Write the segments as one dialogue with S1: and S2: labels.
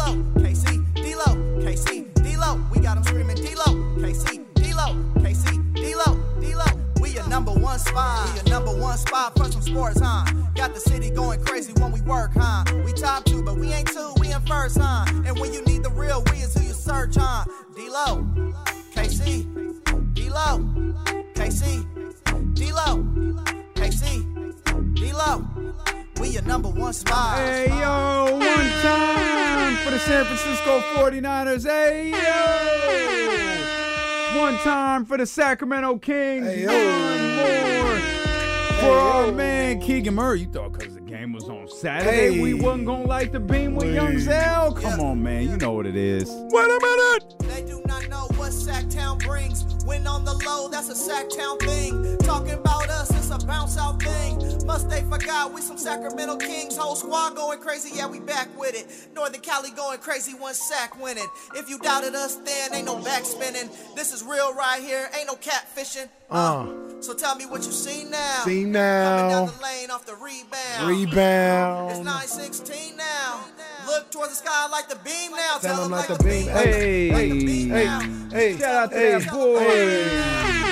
S1: D-Lo, KC, D-Lo, KC. We got screaming D-Lo, KC, D-Lo, KC, D-Lo. We your number one spot. We your number one spot for some sports, huh? Got the city going crazy when we work, huh? We top two, but we ain't two, we in first, huh? And when you need the real, we is who you search, huh? D-Lo, KC, D-Lo, KC, D-Lo. We your number one spot.
S2: Hey yo, one time for the San Francisco 49ers. Hey yo! One time for the Sacramento Kings.
S3: Hey, yo.
S2: One more for our man Keegan Murray. You thought because the game was on Saturday,
S3: Hey.
S2: we wasn't gonna light the beam with Young Zell? Come
S1: Yeah.
S2: on, man. You know what it is.
S3: Wait a minute.
S1: They do not know what Sacktown brings. When on the low, that's a Sacktown thing. Talking about us, it's a bounce out thing. Must they forgot we some Sacramento Kings. Whole squad going crazy, yeah, we back with it. Northern Cali going crazy, one sack winning. If you doubted us, then ain't no backspinning. This is real right here, ain't no catfishing. Uh, so tell me what you see now.
S3: See now.
S1: Coming
S3: now.
S1: down the lane off the rebound.
S3: Rebound.
S1: It's 916 now. Look towards the sky like the beam now.
S3: Tell
S1: Tell
S3: 'em
S1: them
S3: like
S1: like
S3: the
S1: the
S3: beam.
S1: beam.
S2: Hey.
S1: Like the beam
S3: Hey,
S1: now.
S3: hey,
S2: Shout out to
S3: hey,
S2: that boy.
S3: hey.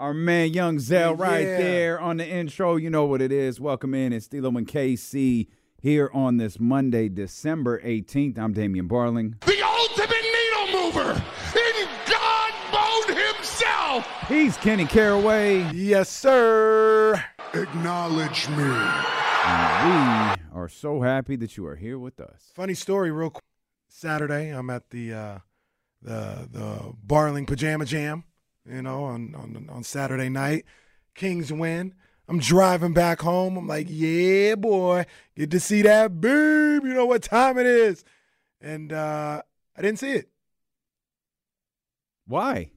S2: Our man Young Zell right
S3: Yeah.
S2: there on the intro. You know what it is. Welcome in. It's D-Lo and KC here on this Monday, December 18th. I'm Damian Barling.
S4: the ultimate needle mover in God mode himself.
S2: He's Kenny Caraway.
S3: Yes, sir.
S4: Acknowledge me.
S2: And we are so happy that you are here with us.
S3: Funny story, real quick. Saturday, I'm at the uh, the the Barling Pajama Jam. You know, on on on Saturday night, Kings win. I'm driving back home. I'm like, yeah, boy, get to see that beam. You know what time it is, and uh, I didn't see it.
S2: Why?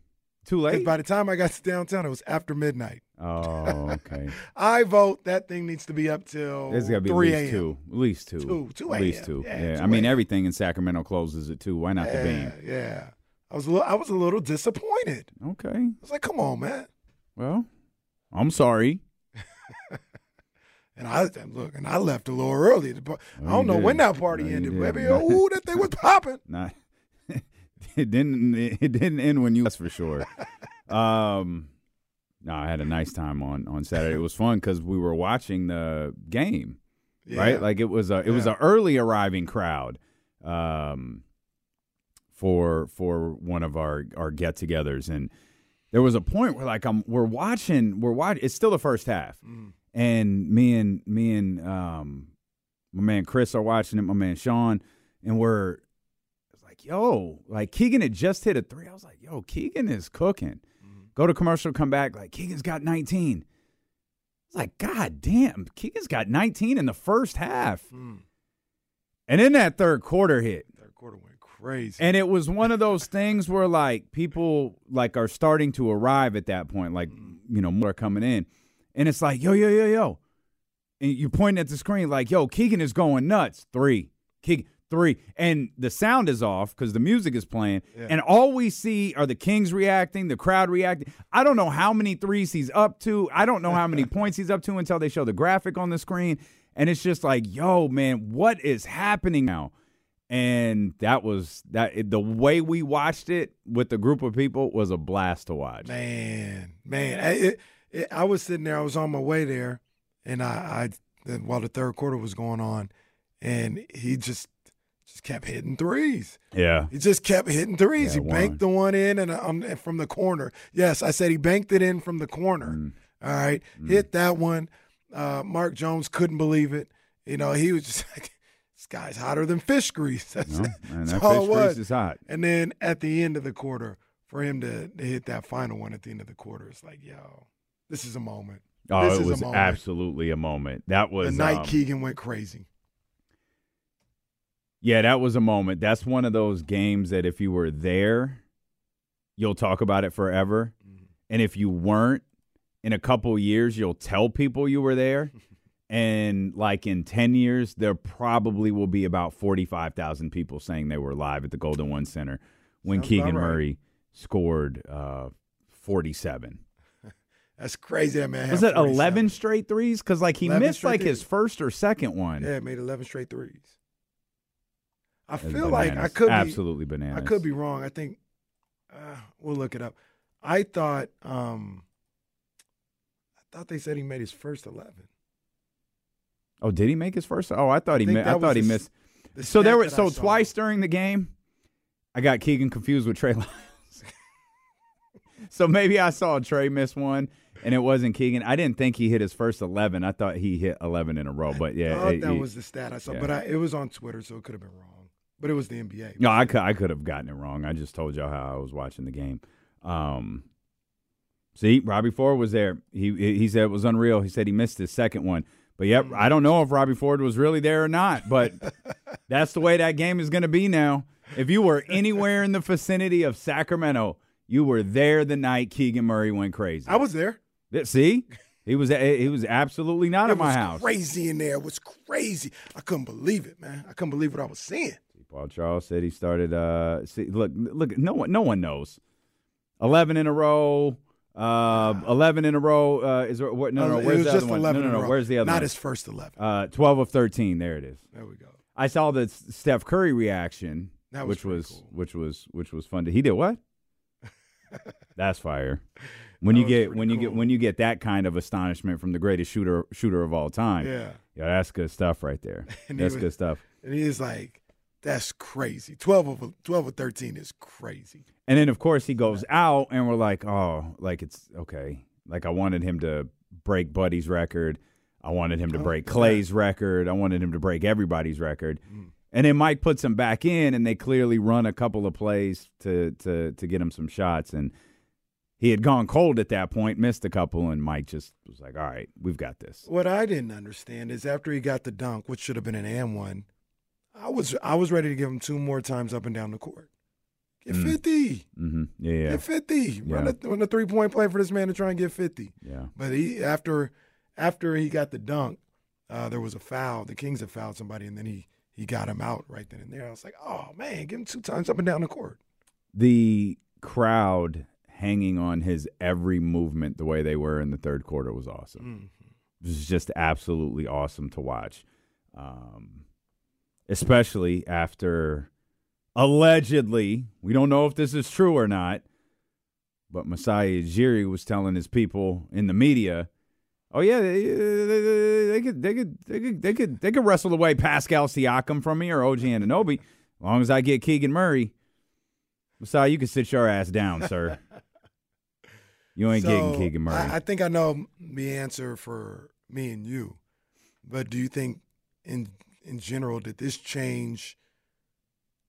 S2: Too late?
S3: by the time I got to downtown, it was after midnight.
S2: Oh, okay.
S3: I vote that thing needs to be up till
S2: There's got to be at
S3: 3
S2: least
S3: a.m.
S2: two. At least two.
S3: Two. Two
S2: At least two.
S3: Yeah,
S2: Yeah.
S3: two
S2: I mean, everything in Sacramento closes at two. Why not the
S3: Yeah,
S2: beam?
S3: yeah. I was a little, I was a little disappointed.
S2: Okay.
S3: I was like, come on, man.
S2: Well, I'm sorry.
S3: And I look, and I left a little early. Par- I
S2: Oh,
S3: don't know when that party
S2: No,
S3: ended,
S2: did.
S3: baby. Oh, that thing was popping.
S2: Not. it didn't. It didn't end when you. That's for sure. Um. No, I had a nice time on on Saturday. It was fun because we were watching the game. right? Like it was a it was an early arriving crowd um, for for one of our our get-togethers, and there was a point where like I'm we're watching we're watching it's still the first half,
S3: Mm.
S2: and me and me and um, my man Chris are watching it, my man Sean, and we're it's like yo, like Keegan had just hit a three. I was like, yo, Keegan is cooking. Go to commercial, come back like Keegan's got 19. It's like, God damn, Keegan's got 19 in the first half.
S3: Mm.
S2: And then that third quarter hit.
S3: Third quarter went crazy.
S2: And it was one of those things where like people like are starting to arrive at that point, like, you know, more are coming in. And it's like, yo, yo, yo, yo. And you're pointing at the screen like, yo, Keegan is going nuts. Three. Keegan, three. And the sound is off because the music is playing.
S3: Yeah.
S2: And all we see are the Kings reacting, the crowd reacting. I don't know how many threes he's up to. I don't know how many points he's up to until they show the graphic on the screen. And it's just like, yo, man, what is happening now? And that was that the way we watched it with the group of people was a blast to watch.
S3: man, man, I, it, it, I was sitting there. I was on my way there, and I, I while the third quarter was going on, and he just just kept hitting threes.
S2: Yeah.
S3: He just kept hitting threes.
S2: Yeah,
S3: he banked the one in and um, from the corner. Yes, I said he banked it in from the corner.
S2: Mm.
S3: All right, hit that one. Uh, Mark Jones couldn't believe it. You know, he was just like, "This guy's hotter than fish grease." That's,
S2: No, and that
S3: all
S2: fish
S3: it was.
S2: grease is hot.
S3: And then at the end of the quarter, for him to, to hit that final one at the end of the quarter, it's like, yo, this is a moment.
S2: Oh,
S3: This
S2: it
S3: is a
S2: was
S3: moment.
S2: absolutely a moment. That was
S3: the night
S2: um,
S3: Keegan went crazy.
S2: Yeah, that was a moment. That's one of those games that if you were there, you'll talk about it forever.
S3: Mm-hmm.
S2: And if you weren't, in a couple years, you'll tell people you were there. and like in 10 years, there probably will be about 45,000 people saying they were live at the Golden One Center when
S3: Sounds
S2: Keegan
S3: right.
S2: Murray scored uh, 47.
S3: That's crazy. That man
S2: Was it 11 straight threes? Because like he missed like
S3: threes.
S2: his first or second one.
S3: Yeah, made 11 straight threes. I
S2: That's
S3: feel like I
S2: bananas.
S3: could be
S2: absolutely bananas.
S3: I could be wrong. I think uh, we'll look it up. I thought um I thought they said he made his first 11.
S2: Oh, did he make his first? Oh, I thought he. Mi- I thought he missed.
S3: The
S2: So there were so twice during the game, I got Keegan confused with Trey Lyles. so maybe I saw Trey miss one, and it wasn't Keegan. I didn't think he hit his first eleven. I thought he hit eleven in a row. But yeah,
S3: I thought
S2: it-
S3: that
S2: he-
S3: was the stat I saw,
S2: yeah.
S3: but I, it was on Twitter, so it could have been wrong. But it was the NBA.
S2: no, I could I could have gotten it wrong. I just told y'all how I was watching the game. Um, see, Robbie Ford was there. He he said it was unreal. He said he missed his second one. But yep, I don't know if Robbie Ford was really there or not. But that's the way that game is going to be now. If you were anywhere in the vicinity of Sacramento, you were there the night Keegan Murray went crazy.
S3: I was there.
S2: See, he was he was absolutely not
S3: it
S2: at my house.
S3: crazy in there. It was crazy. I couldn't believe it, man. I couldn't believe what I was seeing.
S2: Paul Charles said he started. Uh, see, look, look. No one, no one knows. Eleven in a row. Uh, eleven in a row. Uh, is there, what, no, no,
S3: it
S2: Where's
S3: was
S2: the other one?
S3: 11
S2: No, no, no. Where's the other
S3: Not
S2: one?
S3: his first 11.
S2: Uh, twelve of thirteen. There it is.
S3: There we go.
S2: I saw the Steph Curry reaction,
S3: That was
S2: which was
S3: cool.
S2: which was which was fun. To, he did what? That's fire. When you get when you get when you get that kind of astonishment from the greatest shooter shooter of all time.
S3: Yeah.
S2: yeah, that's good stuff right there. That's
S3: was-
S2: good stuff.
S3: And he's like, that's crazy. 12 of 12 or 13 is crazy.
S2: And then of course he goes out, and we're like, oh, like it's okay. Like I wanted him to break Buddy's record. I wanted him to
S3: Oh,
S2: break
S3: yeah.
S2: Klay's record. I wanted him to break everybody's record.
S3: Mm.
S2: And then Mike puts him back in, and they clearly run a couple of plays to to to get him some shots. And he had gone cold at that point, missed a couple, and Mike just was like, "All right, we've got this."
S3: What I didn't understand is after he got the dunk, which should have been an and one, I was I was ready to give him two more times up and down the court. Get
S2: Mm.
S3: 50.
S2: hmm Yeah, yeah,
S3: Get 50. Run,
S2: Yeah.
S3: a, run a three point play for this man to try and get 50.
S2: yeah.
S3: But he after after he got the dunk, uh, there was a foul. The Kings had fouled somebody, and then he he got him out right then and there. I was like, oh man, give him two times up and down the court.
S2: The crowd hanging on his every movement the way they were in the third quarter was awesome. It was just absolutely awesome to watch, um, especially after allegedly, we don't know if this is true or not, but Masai Ujiri was telling his people in the media, "Oh yeah, they, they, they could, they could, they could, they could, they could wrestle away Pascal Siakam from me or OG Anunoby, as long as I get Keegan Murray." Masai, you can sit your ass down, sir. You ain't getting Keegan Murray.
S3: I, I think I know the answer for me and you, but do you think in in general did this change?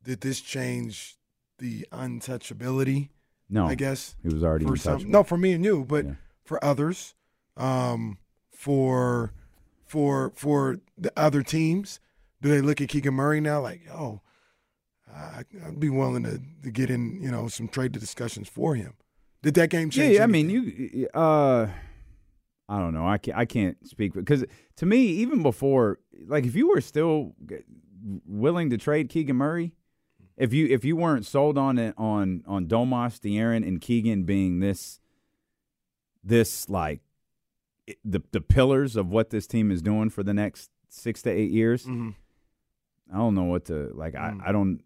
S3: Did this change the untouchability?
S2: no,
S3: I guess
S2: he was already
S3: for
S2: untouchable.
S3: some, no, for me and you, but
S2: Yeah.
S3: for others, um, for for for the other teams, do they look at Keegan Murray now like, oh, I, I'd be willing to, to get in, you know, some trade discussions for him? Did that game change?
S2: yeah, I mean, you. Uh, I don't know. I can't. I can't speak because to me, even before, like, if you were still willing to trade Keegan Murray, if you if you weren't sold on it on on Domas, De'Aaron, and Keegan being this, this like, the the pillars of what this team is doing for the next six to eight years.
S3: Mhm.
S2: I don't know what to like.
S3: Mm.
S2: I, I don't.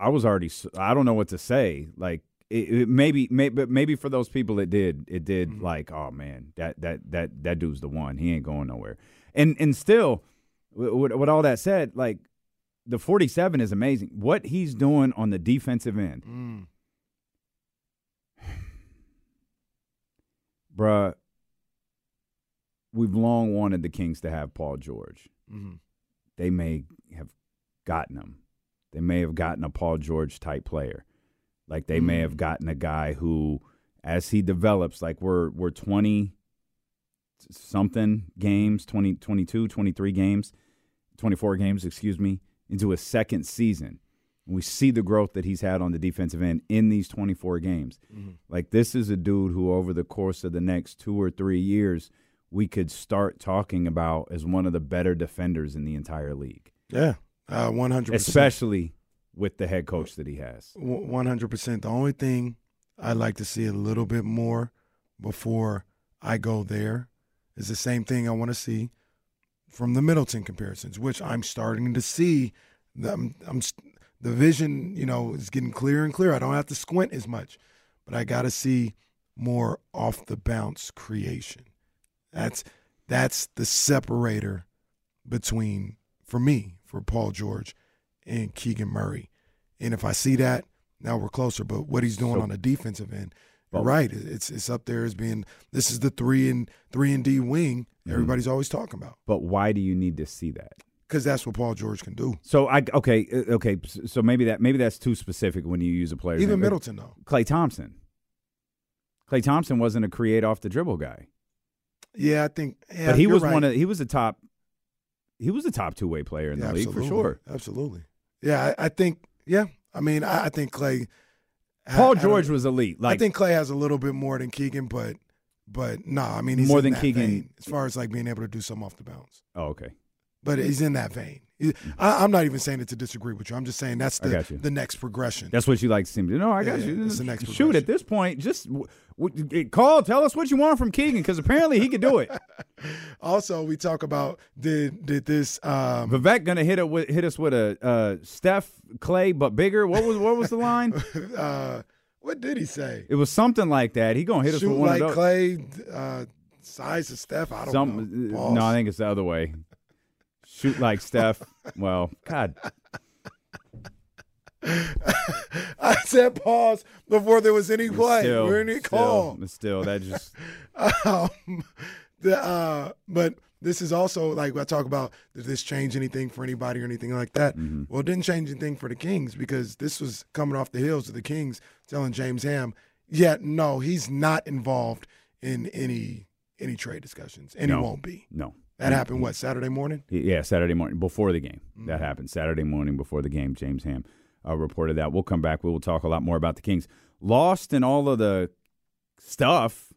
S2: I was already. I don't know what to say. Like it, it maybe, maybe, but maybe for those people, it did. It did.
S3: Mm-hmm.
S2: Like, oh man, that that that that dude's the one. He ain't going nowhere. And and still, with, with all that said, like the 47 is amazing. What he's doing on the defensive end,
S3: Mm.
S2: bruh, we've long wanted the Kings to have Paul George.
S3: hmm
S2: They may have gotten him. They may have gotten a Paul George type player. Like they may have gotten a guy who, as he develops, like we're we're 20 something games, 20, 22, 23 games, 24 games, excuse me, into a second season. And we see the growth that he's had on the defensive end in these 24 games. Like this is a dude who over the course of the next 2 or 3 years we could start talking about as one of the better defenders in the entire league,
S3: Yeah, uh, one hundred percent.
S2: especially with the head coach that he has.
S3: One hundred percent. The only thing I'd like to see a little bit more before I go there is the same thing I want to see from the Middleton comparisons, which I'm starting to see. The, I'm, I'm the vision, you know, is getting clearer and clearer. I don't have to squint as much, but I got to see more off the bounce creation. That's that's the separator between for me for Paul George and Keegan Murray. And if I see that, now we're closer. But what he's doing
S2: So-
S3: on the defensive end,
S2: Well-
S3: right? It's it's up there as being this is the three and three and D wing.
S2: Mm-hmm.
S3: Everybody's always talking about
S2: But why do you need to see that?
S3: because that's what Paul George can do.
S2: So I okay uh, okay so maybe that maybe that's too specific when you use a player.
S3: Even Middleton though.
S2: Klay Thompson. Klay Thompson wasn't a create off the dribble guy,
S3: Yeah, I think. Yeah,
S2: but he was
S3: right.
S2: one of he was a top he was a top two way player in
S3: Yeah,
S2: the league for sure.
S3: Absolutely. Yeah, I, I think. Yeah, I mean, I, I think Klay.
S2: Paul George was elite. Like
S3: I think Klay has a little bit more than Keegan, but but no, I mean he's
S2: More
S3: in
S2: than
S3: that
S2: Keegan.
S3: vein as far as like being able to do something off the bounce.
S2: oh okay.
S3: But he's in that vein. I, I'm not even saying it to disagree with you. I'm just saying that's the the next progression.
S2: That's what you like to see. No, I got
S3: Yeah,
S2: you.
S3: it's the next
S2: Shoot, at this point, just w- w- call. Tell us what you want from Keegan because apparently he could do it.
S3: also, we talk about did did this um,
S2: Vivek gonna hit it with, hit us with a uh, Steph Klay but bigger. What was what was the line?
S3: uh, what did he say?
S2: It was something like that. He gonna hit us
S3: Shoot
S2: with one
S3: like
S2: of those.
S3: Klay, uh, size of Steph. I don't
S2: Some,
S3: know.
S2: no, I think it's the other way. Shoot like Steph. Well, God,
S3: I said pause before there was any play
S2: still,
S3: or any
S2: still,
S3: call.
S2: still, that just
S3: um, the uh, but this is also like I talk about. Did this change anything for anybody or anything like that?
S2: Mm-hmm.
S3: Well, it didn't change anything for the Kings because this was coming off the heels of the Kings telling James Ham, "Yeah, no, he's not involved in any any trade discussions, and
S2: No.
S3: he won't be."
S2: no.
S3: That happened what Saturday morning.
S2: Yeah, Saturday morning before the game.
S3: Mm-hmm.
S2: That happened Saturday morning before the game. James Ham uh, reported that. We'll come back. We will talk a lot more about the Kings. Lost in all of the stuff.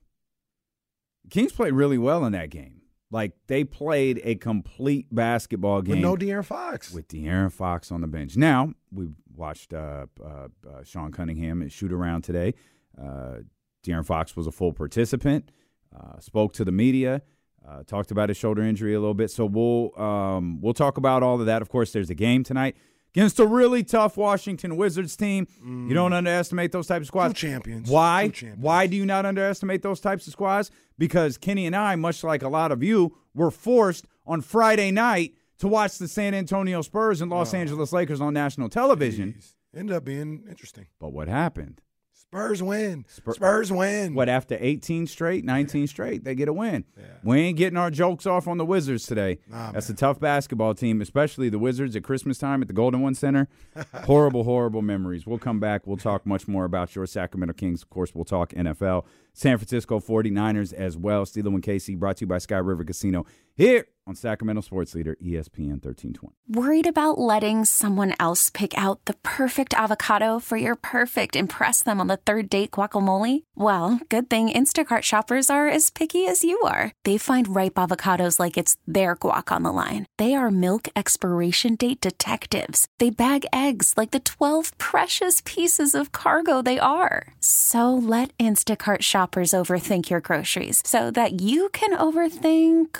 S2: Kings played really well in that game. Like they played a complete basketball game
S3: With no De'Aaron Fox.
S2: with De'Aaron Fox on the bench. Now we watched uh, uh, uh, Sean Cunningham at shoot around today. Uh, De'Aaron Fox was a full participant. Uh, spoke to the media. Uh, talked about his shoulder injury a little bit. So we'll um, we'll talk about all of that. Of course, there's a game tonight against a really tough Washington Wizards team. You don't underestimate those types of squads.
S3: Two champions.
S2: Why?
S3: Two champions.
S2: Why do you not underestimate those types of squads? Because Kenny and I, much like a lot of you, were forced on Friday night to watch the San Antonio Spurs and Los Angeles Lakers on national television.
S3: Jeez. Ended up being interesting.
S2: But what happened?
S3: Spurs win.
S2: Spur-
S3: Spurs win.
S2: What after 18 straight, 19 straight, they get a win. We ain't getting our jokes off on the Wizards today.
S3: Nah,
S2: That's a tough basketball team, especially the Wizards at Christmas time at the Golden One Center. horrible, horrible memories. We'll come back. We'll talk much more about your Sacramento Kings. Of course, we'll talk NFL, San Francisco 49ers as well. D-Lo and KC brought to you by Sky River Casino here on Sacramento Sports Leader ESPN 1320.
S5: Worried about letting someone else pick out the perfect avocado for your perfect impress them on the third date guacamole? Well, good thing Instacart shoppers are as picky as you are. They find ripe avocados like it's their guac on the line. They are milk expiration date detectives. They bag eggs like the 12 precious pieces of cargo they are. So let Instacart shoppers overthink your groceries so that you can overthink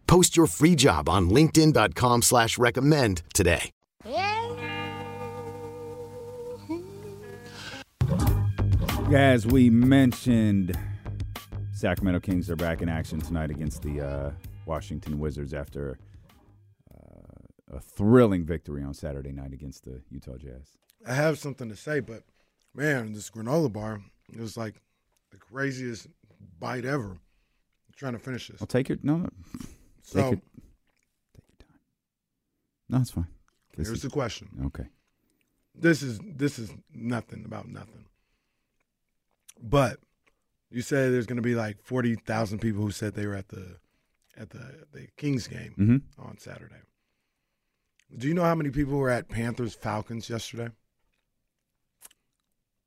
S6: Post your free job on LinkedIn.com slash recommend today.
S2: As we mentioned, Sacramento Kings are back in action tonight against the uh, Washington Wizards after uh, a thrilling victory on Saturday night against the Utah Jazz.
S3: I have something to say, but man, this granola bar it was like the craziest bite ever. I'm trying to finish this.
S2: I'll take your no. no.
S3: So
S2: take, your, take your time. No, it's fine. This
S3: here's
S2: is-
S3: the question.
S2: okay.
S3: This is this is nothing about nothing. But you said there's going to be like forty thousand people who said they were at the at the the Kings game
S2: Mhm.
S3: on Saturday. Do you know how many people were at Panthers Falcons yesterday?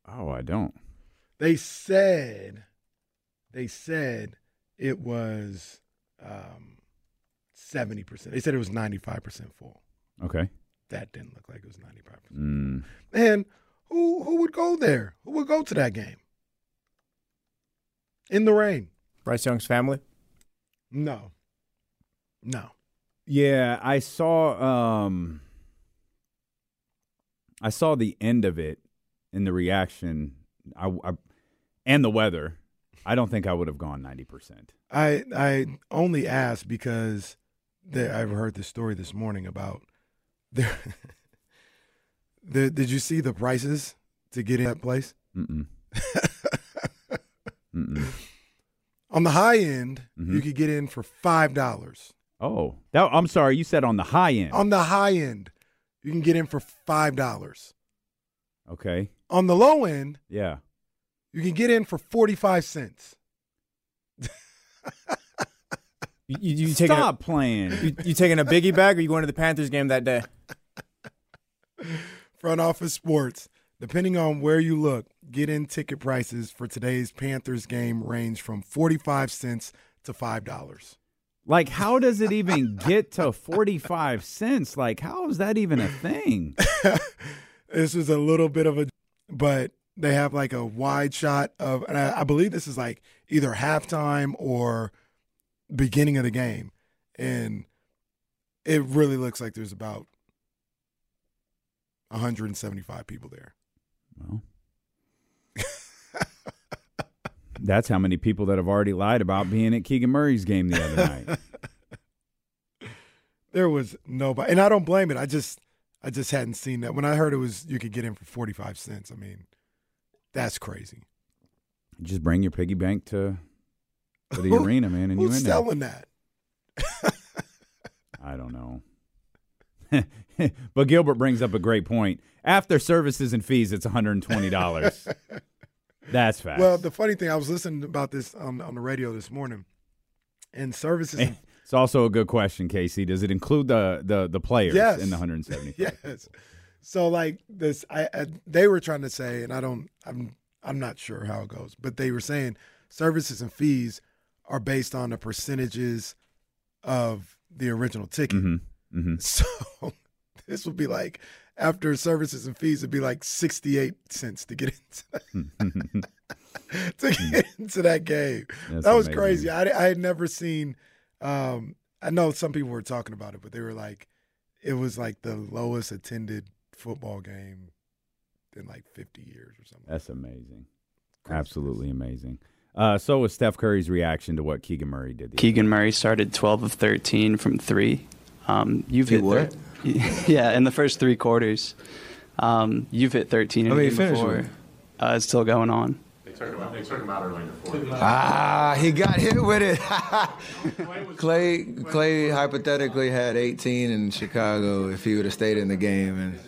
S2: Oh, I don't.
S3: They said they said it was um, seventy percent. They said it was ninety five percent full.
S2: Okay.
S3: That didn't look like it was ninety five percent.
S2: Mm.
S3: And who who would go there? Who would go to that game? In the rain?
S7: Bryce Young's family.
S3: No. No.
S2: Yeah, I saw um I saw the end of it and the reaction I, I and the weather. I don't think I would have gone 90%.
S3: I I only asked because I've heard this story this morning about there. the, did you see the prices to get in that place?
S2: Mm-mm. Mm-mm.
S3: On the high end,
S2: Mhm.
S3: you could get in for five dollars.
S2: Oh, that, I'm sorry. You said on the high end.
S3: On the high end, you can get in for five dollars.
S2: okay.
S3: On the low end,
S2: Yeah.
S3: you can get in for forty five cents.
S7: You, you, you taking a,
S2: Stop playing.
S7: you, you taking a biggie bag, or you going to the Panthers game that day?
S3: Front Office Sports. Depending on where you look, get in ticket prices for today's Panthers game range from 45 cents to $5.
S2: Like, how does it even get to 45 cents? Like, how is that even a thing?
S3: this is a little bit of a, but they have like a wide shot of, and I, I believe this is like either halftime or beginning of the game. And it really looks like there's about 175 people there.
S2: Well, that's how many people that have already lied about being at Keegan Murray's game the other night.
S3: there was nobody, and I don't blame it. I just, I just hadn't seen that. When I heard it was you could get in for forty five cents, I mean, that's crazy.
S2: Just bring your piggy bank to, to the
S3: Who-
S2: arena, man, and you in there.
S3: selling that?
S2: I don't know. but Gilbert brings up a great point. After services and fees, it's $120. That's fast.
S3: Well, the funny thing, I was listening about this on on the radio this morning, and services. and-
S2: it's also a good question, Casey. Does it include the the, the players
S3: Yes.
S2: in the 170?
S3: yes. So like this, I, I they were trying to say, and I don't, I'm I'm not sure how it goes, but they were saying services and fees are based on the percentages of the original ticket.
S2: hmm hmm
S3: So this would be like after services and fees, it'd be like sixty eight cents to get into to get into that game.
S2: That's
S3: that was
S2: amazing.
S3: crazy. I, I had never seen. Um, I know some people were talking about it, but they were like, it was like the lowest attended football game in like fifty years or something.
S2: That's amazing. Absolutely amazing. Uh, so was Steph Curry's reaction to what Keegan Murray did. the
S8: Keegan Murray started 12 of 13 from three. Um, you've
S9: He
S8: hit
S9: what?
S8: yeah, in the first three quarters. Um, you've hit 13 in
S9: How
S8: the
S9: many
S8: game
S9: finished
S8: before.
S9: with?
S8: Uh, it's still going on.
S9: Ah, he got hit with it. Klay, Klay hypothetically had 18 in Chicago if he would have stayed in the game. And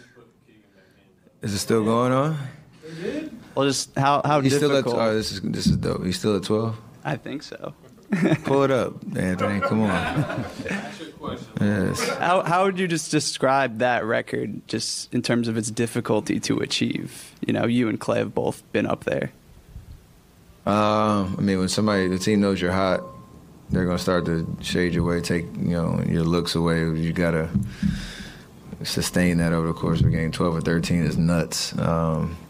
S9: is it still going on?
S8: Well, just how how
S9: He's still at.
S8: difficult?
S9: Oh, this is this is dope. He's still at 12.
S8: I think so.
S9: Pull it up, Anthony. Come on. Yes.
S8: How how would you just describe that record, just in terms of its difficulty to achieve? You know, you and Klay have both been up there.
S9: Um, I mean, when somebody the team knows you're hot, they're gonna start to shade your way, take you know your looks away. You gotta sustain that over the course of a game. Twelve or thirteen is nuts. Um,
S10: He's 12 for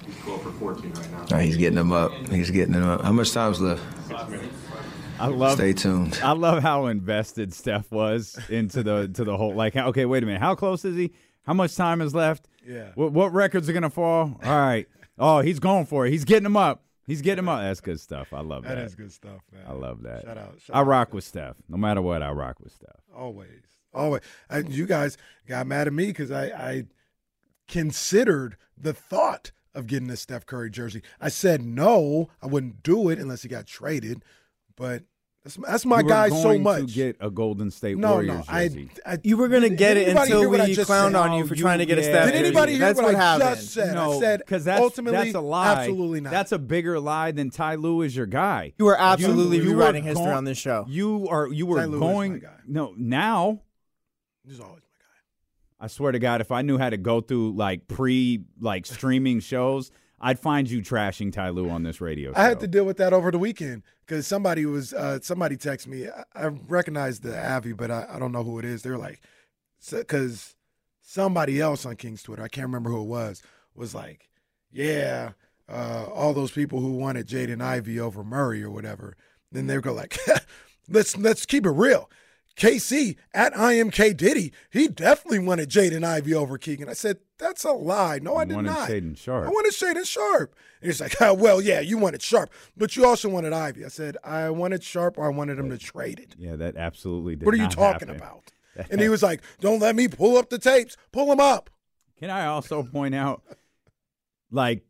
S10: 14 right now.
S9: nah, he's getting them up. He's getting them up. How much time's left?
S2: I love.
S9: Stay tuned.
S2: I love how invested Steph was into the to the whole. Like, okay, wait a minute. How close is he? How much time is left?
S3: Yeah.
S2: What, what records are gonna fall? All right. Oh, he's going for it. He's getting them up. He's getting them up. That's good stuff. I love that.
S3: That is good stuff, man.
S2: I love that.
S3: Shout out. Shout
S2: I
S3: out.
S2: rock with Steph. No matter what, I rock with Steph.
S3: Always, always. And you guys got mad at me because I, I considered the thought of getting a Steph Curry jersey. I said no, I wouldn't do it unless he got traded. But that's, that's my
S2: You were
S3: guy so much.
S2: to get a Golden State
S3: no,
S2: Warriors
S3: no, I,
S2: jersey.
S3: I.
S7: You were gonna get it until
S3: hear what I
S7: we
S3: just
S7: clowned
S3: said?
S7: on you for
S2: Oh,
S7: trying to get a oh,
S2: yeah.
S7: Steph
S3: Did
S7: jersey.
S3: anybody hear
S7: That's
S3: what, I
S7: happened.
S3: just said?
S2: no,
S3: I said
S2: because that's
S3: ultimately,
S2: that's a lie.
S3: Absolutely not.
S2: That's a bigger lie than Ty Lue is your guy.
S7: You are absolutely
S2: you
S7: rewriting history
S2: go-
S7: on this show.
S2: You are you were
S3: Ty Lue is my
S2: going
S3: guy.
S2: no now.
S3: He's always my guy.
S2: I swear to God, if I knew how to go through like pre like streaming shows, I'd find you trashing Ty Lue on this radio show.
S3: I had to deal with that over the weekend because somebody was uh, somebody texted me. I, I recognize the Avi, but I, I don't know who it is. They're like, because somebody else on King's Twitter, I can't remember who it was, was like, yeah, uh, all those people who wanted Jaden Ivey over Murray or whatever. Then they go like, let's let's keep it real. KC at IMK Diddy, he definitely wanted Jaden Ivey over Keegan. I said, that's a lie. No, I
S2: You
S3: did
S2: wanted
S3: not.
S2: Shaedon Sharpe.
S3: I wanted Shaedon Sharpe. And he's like, oh, well, yeah, you wanted Sharpe, but you also wanted Ivey. I said, I wanted Sharpe or I wanted him to trade it.
S2: Yeah, that absolutely did.
S3: What are you talking
S2: happen.
S3: about? And he was like, don't let me pull up the tapes. Pull them up.
S2: Can I also point out, like,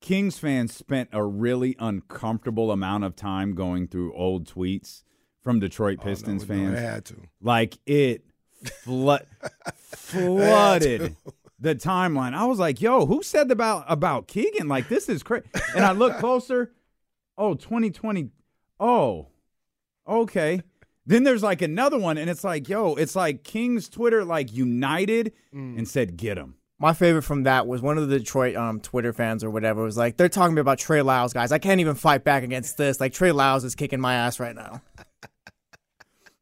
S2: Kings fans spent a really uncomfortable amount of time going through old tweets from Detroit Pistons
S3: Oh, no,
S2: fans.
S3: they had to.
S2: Like it flood flooded the timeline. I was like, "Yo, who said about about Keegan? Like this is crazy." And I look closer. Oh, 2020. Oh, okay. Then there's like another one, and it's like, yo, it's like King's Twitter like united
S3: Mm.
S2: and said, "Get him."
S7: My favorite from that was one of the Detroit um, Twitter fans or whatever was like, they're talking about Trey Lyles, guys. I can't even fight back against this. Like Trey Lyles is kicking my ass right now.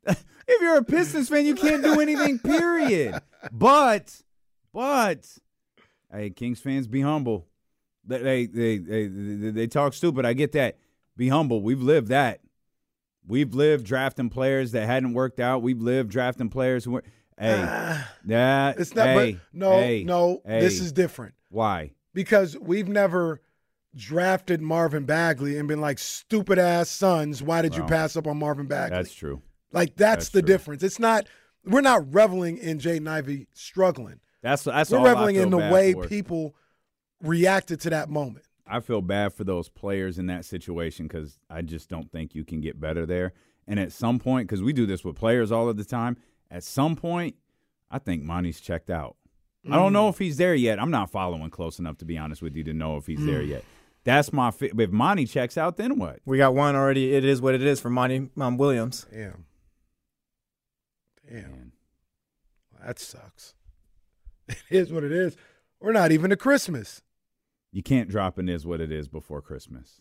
S2: If you're a Pistons fan, you can't do anything, period. But, but, hey, Kings fans, be humble. They, they, they, they, they, talk stupid. I get that. Be humble. We've lived that. We've lived drafting players that hadn't worked out. We've lived drafting players who were. Hey, that
S3: It's not,
S2: hey,
S3: but no,
S2: hey,
S3: no, this is different
S2: why.
S3: because we've never drafted Marvin Bagley and been like, stupid ass sons, why did you pass up on Marvin Bagley?
S2: That's true.
S3: Like, that's,
S2: that's
S3: the
S2: true.
S3: difference. It's not, we're not reveling in Jaden Ivey struggling.
S2: That's that's
S3: we're
S2: all I
S3: reveling
S2: feel
S3: in the way
S2: for.
S3: people reacted to that moment.
S2: I feel bad for those players in that situation because I just don't think you can get better there. And at some point, because we do this with players all of the time, at some point, I think Monty's checked out. I don't
S3: Mm.
S2: know if he's there yet. I'm not following close enough to be honest with you to know if he's there
S3: Mm.
S2: yet. That's my. Fi- if Monty checks out, then what?
S7: We got one already. It is what it is for Monty um, Williams.
S3: Damn. Damn. That sucks. It is what it is. We're not even to Christmas.
S2: You can't drop an is what it is before Christmas.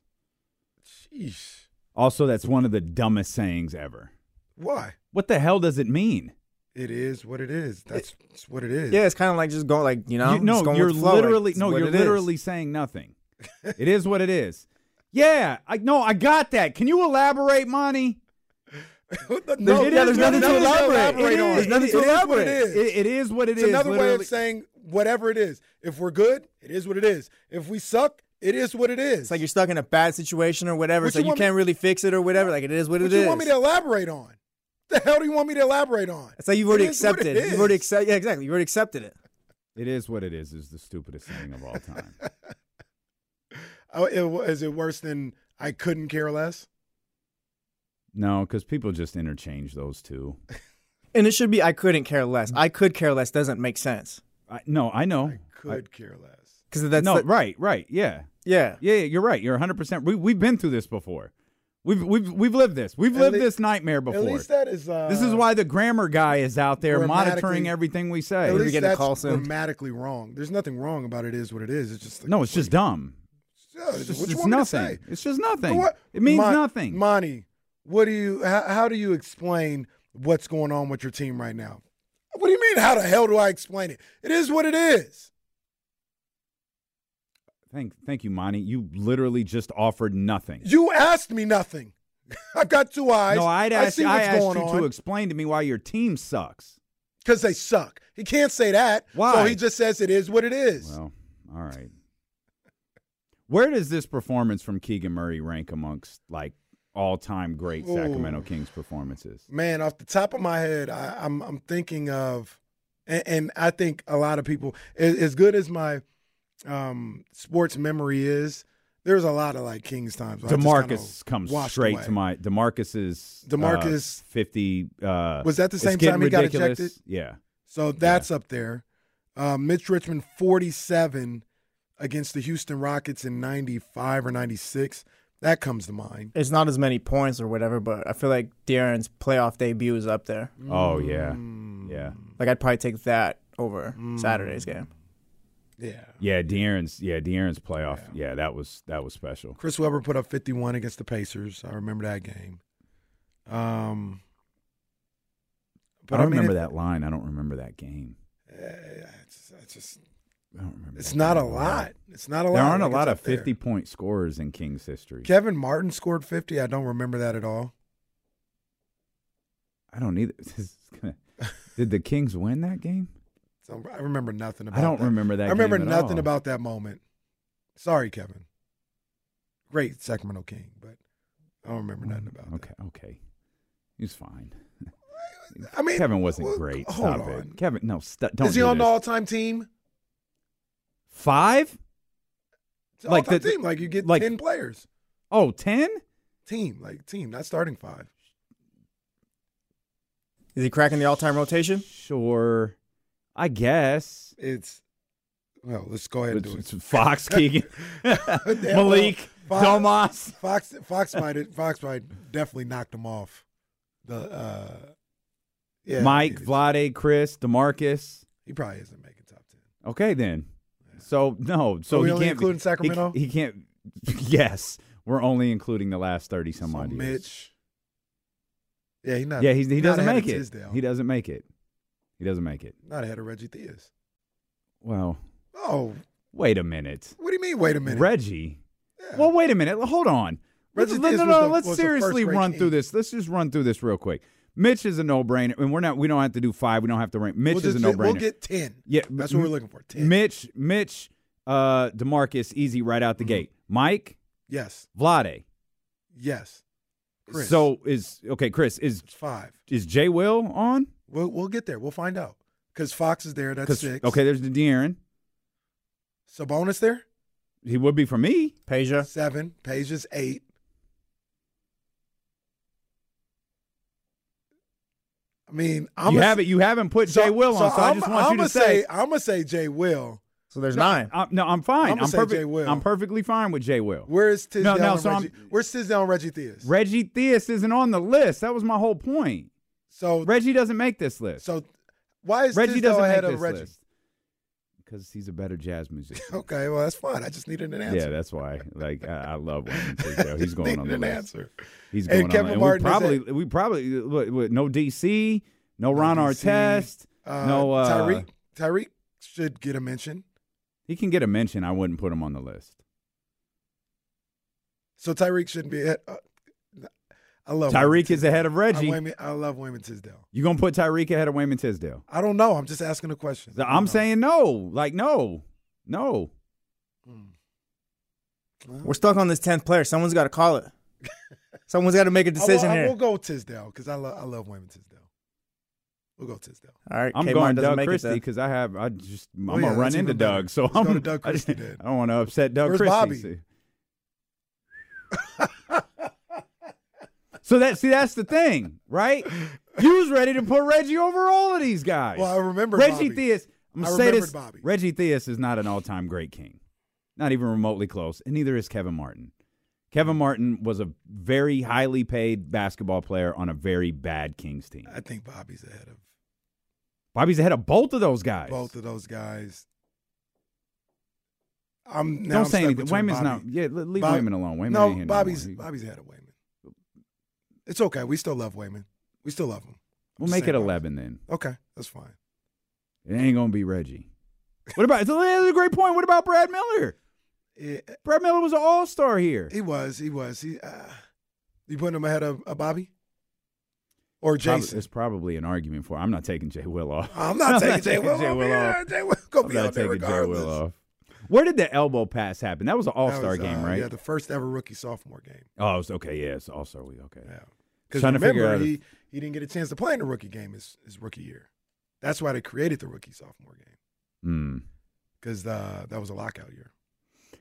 S3: Sheesh.
S2: Also, that's one of the dumbest sayings ever.
S3: Why?
S2: What the hell does it mean?
S3: It is what it is. That's, that's what it is.
S7: Yeah, it's kind of like just going like you know.
S2: You- no,
S7: going
S2: you're
S7: with the flow, like,
S2: literally no, you're
S7: it is.
S2: literally saying nothing. it is what it is. Yeah, I no, I got that. Can you elaborate, Monty?
S3: no,
S7: yeah, there's nothing to elaborate.
S3: elaborate
S7: It
S3: on.
S7: is. There's nothing
S3: It
S7: to
S3: is what
S7: elaborate.
S3: it is.
S2: It- it is what it
S3: it's
S2: is,
S3: another way of saying whatever it is. If we're good, it is what it is. If we suck, it is what it is.
S7: It's like you're stuck in a bad situation or whatever.
S3: What
S7: It's like
S3: you
S7: you can't really fix it or whatever. Like it is what it is.
S3: what
S7: it
S3: you
S7: is.
S3: want me to elaborate on? The hell do you want me to elaborate on?
S7: It's like you've already
S3: It is what
S7: accepted.
S3: it
S7: You've already accepted. Yeah, exactly. You've already accepted it.
S2: It is what it is. Is the stupidest saying of all time.
S3: Oh, it, is it worse than I couldn't care less?
S2: No, because people just interchange those two.
S7: And it should be I couldn't care less. I could care less doesn't make sense.
S2: I, no, I know.
S3: I could care less.
S7: Because that's
S2: no,
S7: the-
S2: right, right, yeah,
S7: yeah.
S2: yeah, yeah. You're right. You're 100. percent We we've been through this before. We've we've we've lived this. We've
S3: At
S2: lived
S3: lea-
S2: this nightmare before.
S3: At least that is. Uh,
S2: this is why the grammar guy is out there monitoring everything we say.
S3: At least
S7: getting a
S3: that's
S7: call soon.
S3: grammatically wrong. There's nothing wrong about it. Is what it is. It's just like,
S2: no, it's just dumb. It's, just,
S3: what you
S2: it's
S3: want me to
S2: nothing. It's just nothing.
S3: what-
S2: It means
S3: Mon-
S2: nothing.
S3: Monty, what do you? How, how do you explain what's going on with your team right now? What do you mean? How the hell do I explain it? It is what it is.
S2: Thank, thank you, Monty. You literally just offered nothing.
S3: You asked me nothing. I've got two eyes.
S2: no, I'd
S3: I
S2: ask,
S3: see
S2: I asked you
S3: on
S2: to explain to me why your team sucks.
S3: because they suck. He can't say that.
S2: Why?
S3: So he just says it is what it is.
S2: Well, all right. Where does this performance from Keegan Murray rank amongst like all-time great Sacramento
S3: Ooh.
S2: Kings performances?
S3: Man, off the top of my head, I, I'm I'm thinking of, and, and I think a lot of people, as, as good as my um, sports memory is, there's a lot of like Kings times. where I just kinda
S2: Demarcus comes straight
S3: away.
S2: to my Demarcus's uh,
S3: DeMarcus-
S2: 50 uh
S3: Was that the same time he got ejected?
S2: Yeah.
S3: So that's up there. Um, Mitch Richmond, 47 against the Houston Rockets in 95 or 96. That comes to mind.
S7: It's not as many points or whatever, but I feel like De'Aaron's playoff debut is up there.
S2: Oh yeah.
S3: Mm.
S2: Yeah.
S7: Like I'd probably take that over Saturday's game.
S3: Yeah.
S2: Yeah, De'Aaron's yeah, De'Aaron's playoff. Yeah. that was that was special.
S3: Chris Webber put up 51 against the Pacers. I remember that game. Um, but
S2: I don't
S3: mean,
S2: remember
S3: it-
S2: that line. I don't remember that game.
S3: uh, it's, it's just
S2: I don't remember.
S3: it's not a
S2: all.
S3: lot. It's not a lot.
S2: There aren't a lot of
S3: up there.
S2: 50 point scorers in Kings history.
S3: Kevin Martin scored 50. I don't remember that at all.
S2: I don't either. Gonna- Did the Kings win that game?
S3: So I remember nothing about
S2: I don't
S3: that.
S2: remember that
S3: I remember nothing
S2: all.
S3: about that moment. Sorry, Kevin. Great Sacramento King, but I don't remember nothing about it.
S2: Okay, okay. He's fine.
S3: I mean,
S2: Kevin wasn't
S3: well,
S2: great.
S3: Hold
S2: Stop
S3: on.
S2: it. Kevin, no, st- don't
S3: Is he
S2: do
S3: on the all-time team?
S2: Five?
S3: It's an
S2: Like
S3: all-time
S2: the-
S3: team. Like you get
S2: like-
S3: 10 players.
S2: Oh, 10?
S3: Team, like team, not starting five.
S7: Is he cracking the all-time rotation?
S2: Sure. I guess.
S3: It's well, let's go ahead and
S2: It's,
S3: do
S2: it's
S3: it.
S2: Fox, Keegan,
S3: Yeah, well,
S2: Malik,
S3: Fox-
S2: Domas.
S3: Fox Fox might Fox might definitely knocked him off. The uh yeah,
S2: Mike,
S3: he-
S2: Vlade, Chris, DeMarcus.
S3: He probably isn't making top ten.
S2: Okay, then. So no, so
S3: Are we
S2: he
S3: only
S2: can't be-
S3: including Sacramento?
S2: He, he can't. Yes, we're only including the last thirty some
S3: So
S2: odd years.
S3: Mitch. Yeah, he not.
S2: yeah, he's, he doesn't make it.
S3: Tisdale.
S2: He doesn't make it. He doesn't make it.
S3: Not ahead of Reggie Theus.
S2: Well,
S3: Oh,
S2: wait a minute,
S3: what do you mean? Wait a minute.
S2: Reggie.
S3: Yeah.
S2: Well, wait a minute. Hold on. Let's,
S3: Reggie
S2: let-
S3: Theus
S2: no,
S3: was
S2: no, let's seriously run
S3: king.
S2: through this. Let's just run through this real quick. Mitch is a no-brainer, and we're not. We don't have to do five. We don't have to rank. Mitch
S3: we'll
S2: is a no-brainer.
S3: We'll get ten.
S2: Yeah,
S3: that's what we're looking for. Ten.
S2: Mitch, Mitch, uh, Demarcus, easy right out the
S3: Mm-hmm.
S2: gate. Mike,
S3: yes.
S2: Vlade.
S3: Yes. Chris.
S2: So is okay. Chris is
S3: It's five.
S2: is Jay Will on?
S3: We'll we'll get there. We'll find out. Because Fox is there. That's six.
S2: Okay, there's the De'Aaron.
S3: Sabonis there.
S2: He would be for me.
S7: Peja.
S3: Seven. Peja is eight. I mean, I'm
S2: you
S3: a-
S2: haven't you haven't put
S3: so-
S2: Jay Will on, so, I
S3: I'm-
S2: just want
S3: I'm
S2: you to
S3: gonna
S2: say.
S3: I'm gonna say Jay Will.
S7: So there's
S2: no,
S7: nine.
S2: I'm, no, I'm fine.
S3: I'ma
S2: I'm
S3: say
S2: perfect. I'm perfectly fine with Jay Will.
S3: Where is Tisdale
S2: no,
S3: and
S2: so I'm-
S3: Reggie? Where's Tisdale and Reggie Theus?
S2: Reggie Theus isn't on the list. That was my whole point.
S3: so
S2: Reggie doesn't make this list.
S3: so why is
S2: Reggie
S3: Tisdale
S2: doesn't
S3: ahead
S2: make
S3: of
S2: this
S3: Reggie?
S2: list because he's a better jazz musician.
S3: Okay, well that's fine. I just needed an answer.
S2: Yeah, that's why. Like I, I love Wayne. He's going on the
S3: an
S2: list.
S3: answer.
S2: He's
S3: And
S2: going
S3: Kevin
S2: on. And
S3: Martin
S2: we probably we probably what, what, no DC, no, Ron
S3: DC,
S2: Artest,
S3: Uh,
S2: no uh,
S3: Tyreke. Tyreke should get a mention.
S2: He can get a mention. I wouldn't put him on the list.
S3: So Tyreke shouldn't be. Uh, I love Tyreke
S2: is ahead of Reggie.
S3: I, Wayman, I love Wayman Tisdale.
S2: You gonna put Tyreke ahead of Wayman Tisdale?
S3: I don't know. I'm just asking a question. So
S2: I'm
S3: know.
S2: saying no. Like no, no. Hmm.
S7: We're stuck on this tenth player. Someone's got to call it. Someone's got to make a
S3: I will,
S7: decision
S3: I
S7: here.
S3: will go Tisdale because I love I love Wayman Tisdale. We'll go Tisdale.
S7: All right,
S2: I'm
S7: Kmart
S2: going
S7: doesn't
S2: Doug Christie because I have I just I'm
S3: Oh, yeah,
S2: gonna run into
S3: even better.
S2: Doug. So
S3: Let's
S2: I'm
S3: go to Doug
S2: I,
S3: Christie then.
S2: I don't want to upset Doug
S3: Where's
S2: Christie.
S3: Bobby?
S2: so- that see that's the thing, right? You was ready to put Reggie over all of these guys.
S3: Well, I remember
S2: Reggie
S3: Bobby.
S2: Theus. I'm gonna say this:
S3: Bobby.
S2: Reggie Theus is not an all-time great king, not even remotely close, and neither is Kevin Martin. Kevin Martin was a very highly paid basketball player on a very bad Kings team.
S3: I think Bobby's ahead of
S2: Bobby's ahead of both of those guys.
S3: both of those guys. I'm
S2: Don't
S3: I'm
S2: say anything. Wayman's
S3: Bobby.
S2: not. Yeah, leave
S3: Bob-
S2: Wayman alone. Wayman
S3: no,
S2: here no
S3: Bobby's Bobby's ahead of Wayman. It's okay. We still love Wayman. We still love him.
S2: We'll make it
S3: saying, Bobby.
S2: eleven then.
S3: Okay, that's fine.
S2: It ain't gonna be Reggie. What about? That's a great point. What about Brad Miller?
S3: Yeah,
S2: Brad Miller was an All Star here.
S3: he was. He was. He. Uh, you putting him ahead of uh, Bobby or Jason?
S2: It's probably an argument for. I'm not taking Jay Will off.
S3: I'm not taking Jay Will.
S2: Jay. Will off.
S3: Jay Will gonna
S2: I'm
S3: be
S2: not
S3: there
S2: Jay. Will off. Where did the elbow pass happen? That was an All Star game,
S3: uh,
S2: right?
S3: Yeah, the first ever rookie sophomore game.
S2: oh, it was, okay. Yeah, it's All Star week. Okay.
S3: Yeah, because
S2: Trying to figure
S3: remember he he didn't get a chance to play in the rookie game his his rookie year. That's why they created the rookie sophomore game
S2: Hmm.
S3: because uh, that was a lockout year.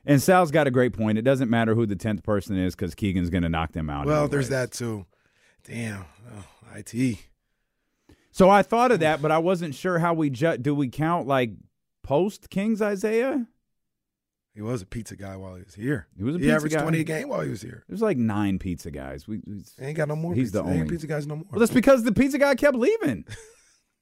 S2: And Sal's got a great point. It doesn't matter who the tenth person is because Keegan's going to knock them out.
S3: Well, there's that too. Damn, oh, it.
S2: So I thought of that, but I wasn't sure how we ju- do. We count like post Kings Isaiah.
S3: He was a pizza guy while he was here.
S2: He was a
S3: he
S2: pizza
S3: averaged
S2: guy.
S3: twenty a game while he was here.
S2: There's like nine pizza guys. We,
S3: ain't got no more.
S2: He's
S3: pizza.
S2: the
S3: they ain't
S2: only
S3: pizza guys no more.
S2: Well, that's because the pizza guy kept leaving.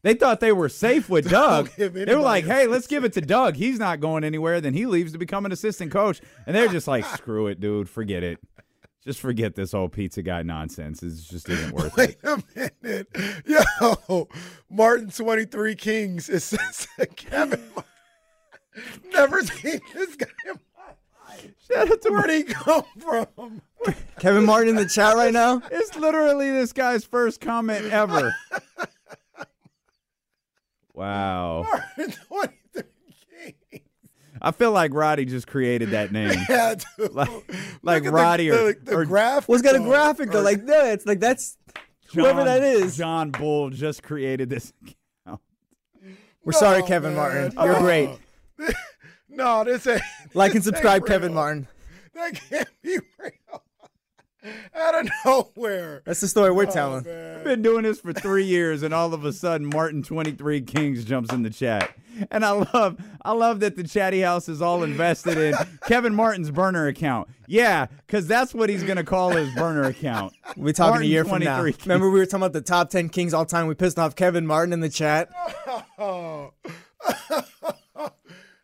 S2: They thought they were safe with Doug. They were like, "Hey, let's give it to Doug. He's not going anywhere." Then he leaves to become an assistant coach, and they're just like, "Screw it, dude. Forget it. Just forget this whole pizza guy nonsense. It just isn't worth it."
S3: Wait a minute, yo, Martin twenty three Kings. It says Kevin. Martin. Never seen this guy. in my life.
S2: Shout out to
S3: Where'd he come from?
S7: Kevin Martin in the chat right now.
S2: It's literally this guy's first comment ever. Wow.
S3: Martin twenty three Kings.
S2: I feel like Roddy just created that name.
S3: Yeah, dude.
S2: Like,
S3: Look
S2: like
S3: at
S2: Roddy
S3: the,
S2: or,
S3: the, the
S2: or
S3: graphic.
S7: What's got a graphic though? Like no, it's like that's whoever that is.
S2: John Bull just created this account.
S7: We're sorry,
S3: oh,
S7: Kevin
S3: man.
S7: Martin. You're
S3: Oh.
S7: great.
S3: no, this ain't.
S7: Like and
S3: this ain't
S7: subscribe,
S3: real.
S7: Kevin Martin.
S3: That can't be real. Out of nowhere.
S7: That's the story we're
S3: Oh,
S7: telling.
S3: man.
S2: been doing this for three years, and all of a sudden, Martin Twenty Three Kings jumps in the chat, and I love, I love that the chatty house is all invested in Kevin Martin's burner account. Yeah, because that's what he's gonna call his burner account.
S7: We're talking
S2: Martin
S7: a year from now.
S2: Kings.
S7: Remember we were talking about the top ten kings all time. We pissed off Kevin Martin in the chat.
S3: Oh.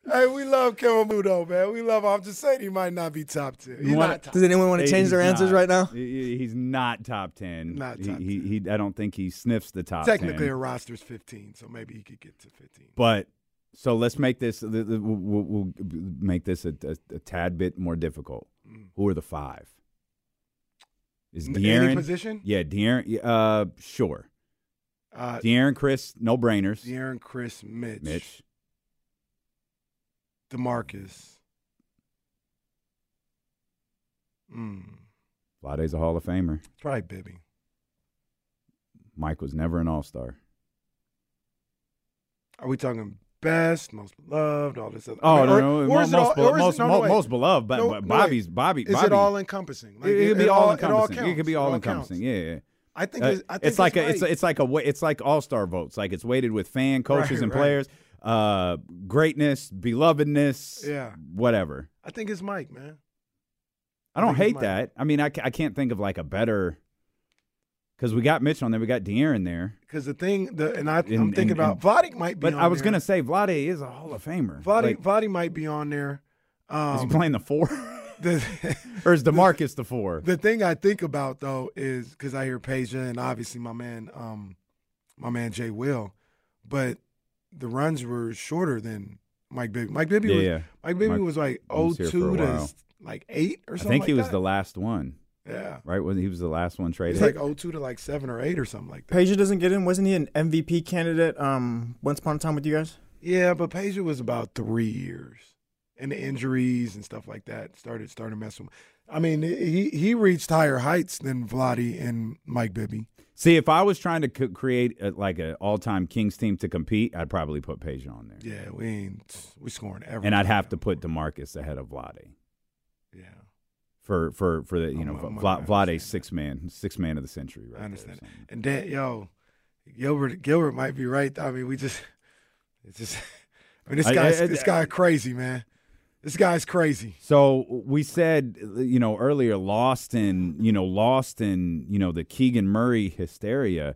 S3: Hey, we love Kevin Mudo, man. We love him. I'm just saying he might not be top 10. He's
S2: wanna-
S3: not top
S7: Does anyone want to change
S2: he's
S7: their answers
S2: not.
S7: right now?
S2: He's not top ten.
S3: Not
S2: He-
S3: top
S2: he, he, I don't think he sniffs the top.
S3: Technically,
S2: 10.
S3: a roster's 15, so maybe he could get to 15.
S2: But so let's make this. the- the- We'll, we'll make this a, a, a tad bit more difficult. Who are the five? Is
S3: Mm. Any
S2: De'Aaron?
S3: position?
S2: Yeah, De'Aaron. Uh, sure.
S3: Uh,
S2: De'Aaron, Chris, no brainers.
S3: De'Aaron, Chris, Mitch,
S2: Mitch.
S3: DeMarcus. Mm,
S2: Vlade's a Hall of Famer.
S3: probably Bibby.
S2: Mike was never an All Star.
S3: Are we talking best, most beloved, all this other?
S2: Oh
S3: I mean,
S2: no,
S3: or-
S2: no,
S3: or
S2: most,
S3: all-
S2: be-
S3: or
S2: most,
S3: no, no,
S2: most beloved, but,
S3: No,
S2: but. Bobby's Bobby.
S3: Is
S2: Bobby.
S3: it all encompassing? Like,
S2: it, could be all
S3: all- it all
S2: encompassing. It, could be all encompassing. Yeah, yeah.
S3: I think
S2: Uh,
S3: it's, I think
S2: it's like a it's
S3: right.
S2: it's like a it's like All Star votes. Like it's weighted with fan, coaches,
S3: Right,
S2: and
S3: right.
S2: players. Uh, greatness, belovedness.
S3: Yeah.
S2: Whatever.
S3: I think it's Mike, man.
S2: I don't hate that. I mean, I, I can't think of like a better because we got Mitch on there, we got De'Aaron there,
S3: Because the thing, the and I, I'm
S2: And-
S3: thinking
S2: and-
S3: about
S2: and-
S3: Vladik might be.
S2: but I was
S3: there.
S2: gonna say Vlade is a Hall of Famer.
S3: Vladi,
S2: Like,
S3: Vladi might be on there. Um,
S2: is he playing the four,
S3: the,
S2: or is Demarcus the four?
S3: the thing I think about though is because I hear Peja and obviously my man, um, my man Jay Will, but the runs were shorter than Mike Bibby. Mike Bibby
S2: Yeah,
S3: was
S2: yeah.
S3: Mike Bibby
S2: Mike
S3: was like
S2: was here for a
S3: 02 to like eight or something.
S2: I think he
S3: like
S2: was
S3: that.
S2: the last one,
S3: yeah.
S2: right? When he was the last one traded.
S3: It's like 02 to like seven or eight or something like that.
S7: Peja doesn't get in. Wasn't he an MVP candidate um once upon a time with you guys?
S3: Yeah, but Peja was about three years, and the injuries and stuff like that started started messing. with- I mean, he he reached higher heights than Vladi and Mike Bibby.
S2: See, if I was trying to c- create a, like an all-time Kings team to compete, I'd probably put Peja on there,
S3: Yeah, we ain't we scoring every.
S2: and I'd have to put Demarcus ahead of Vlade.
S3: Yeah,
S2: for for for the you know
S3: my-
S2: Vla, Vlade's six man six man of the century. Right
S3: I understand.
S2: There.
S3: And then, yo, Gilbert Gilbert might be right. I mean, we just, it's just. I mean, this
S2: I-
S3: this guy crazy, man. This guy's crazy.
S2: So we said, you know, earlier, lost in, you know, lost in, you know, the Keegan Murray hysteria.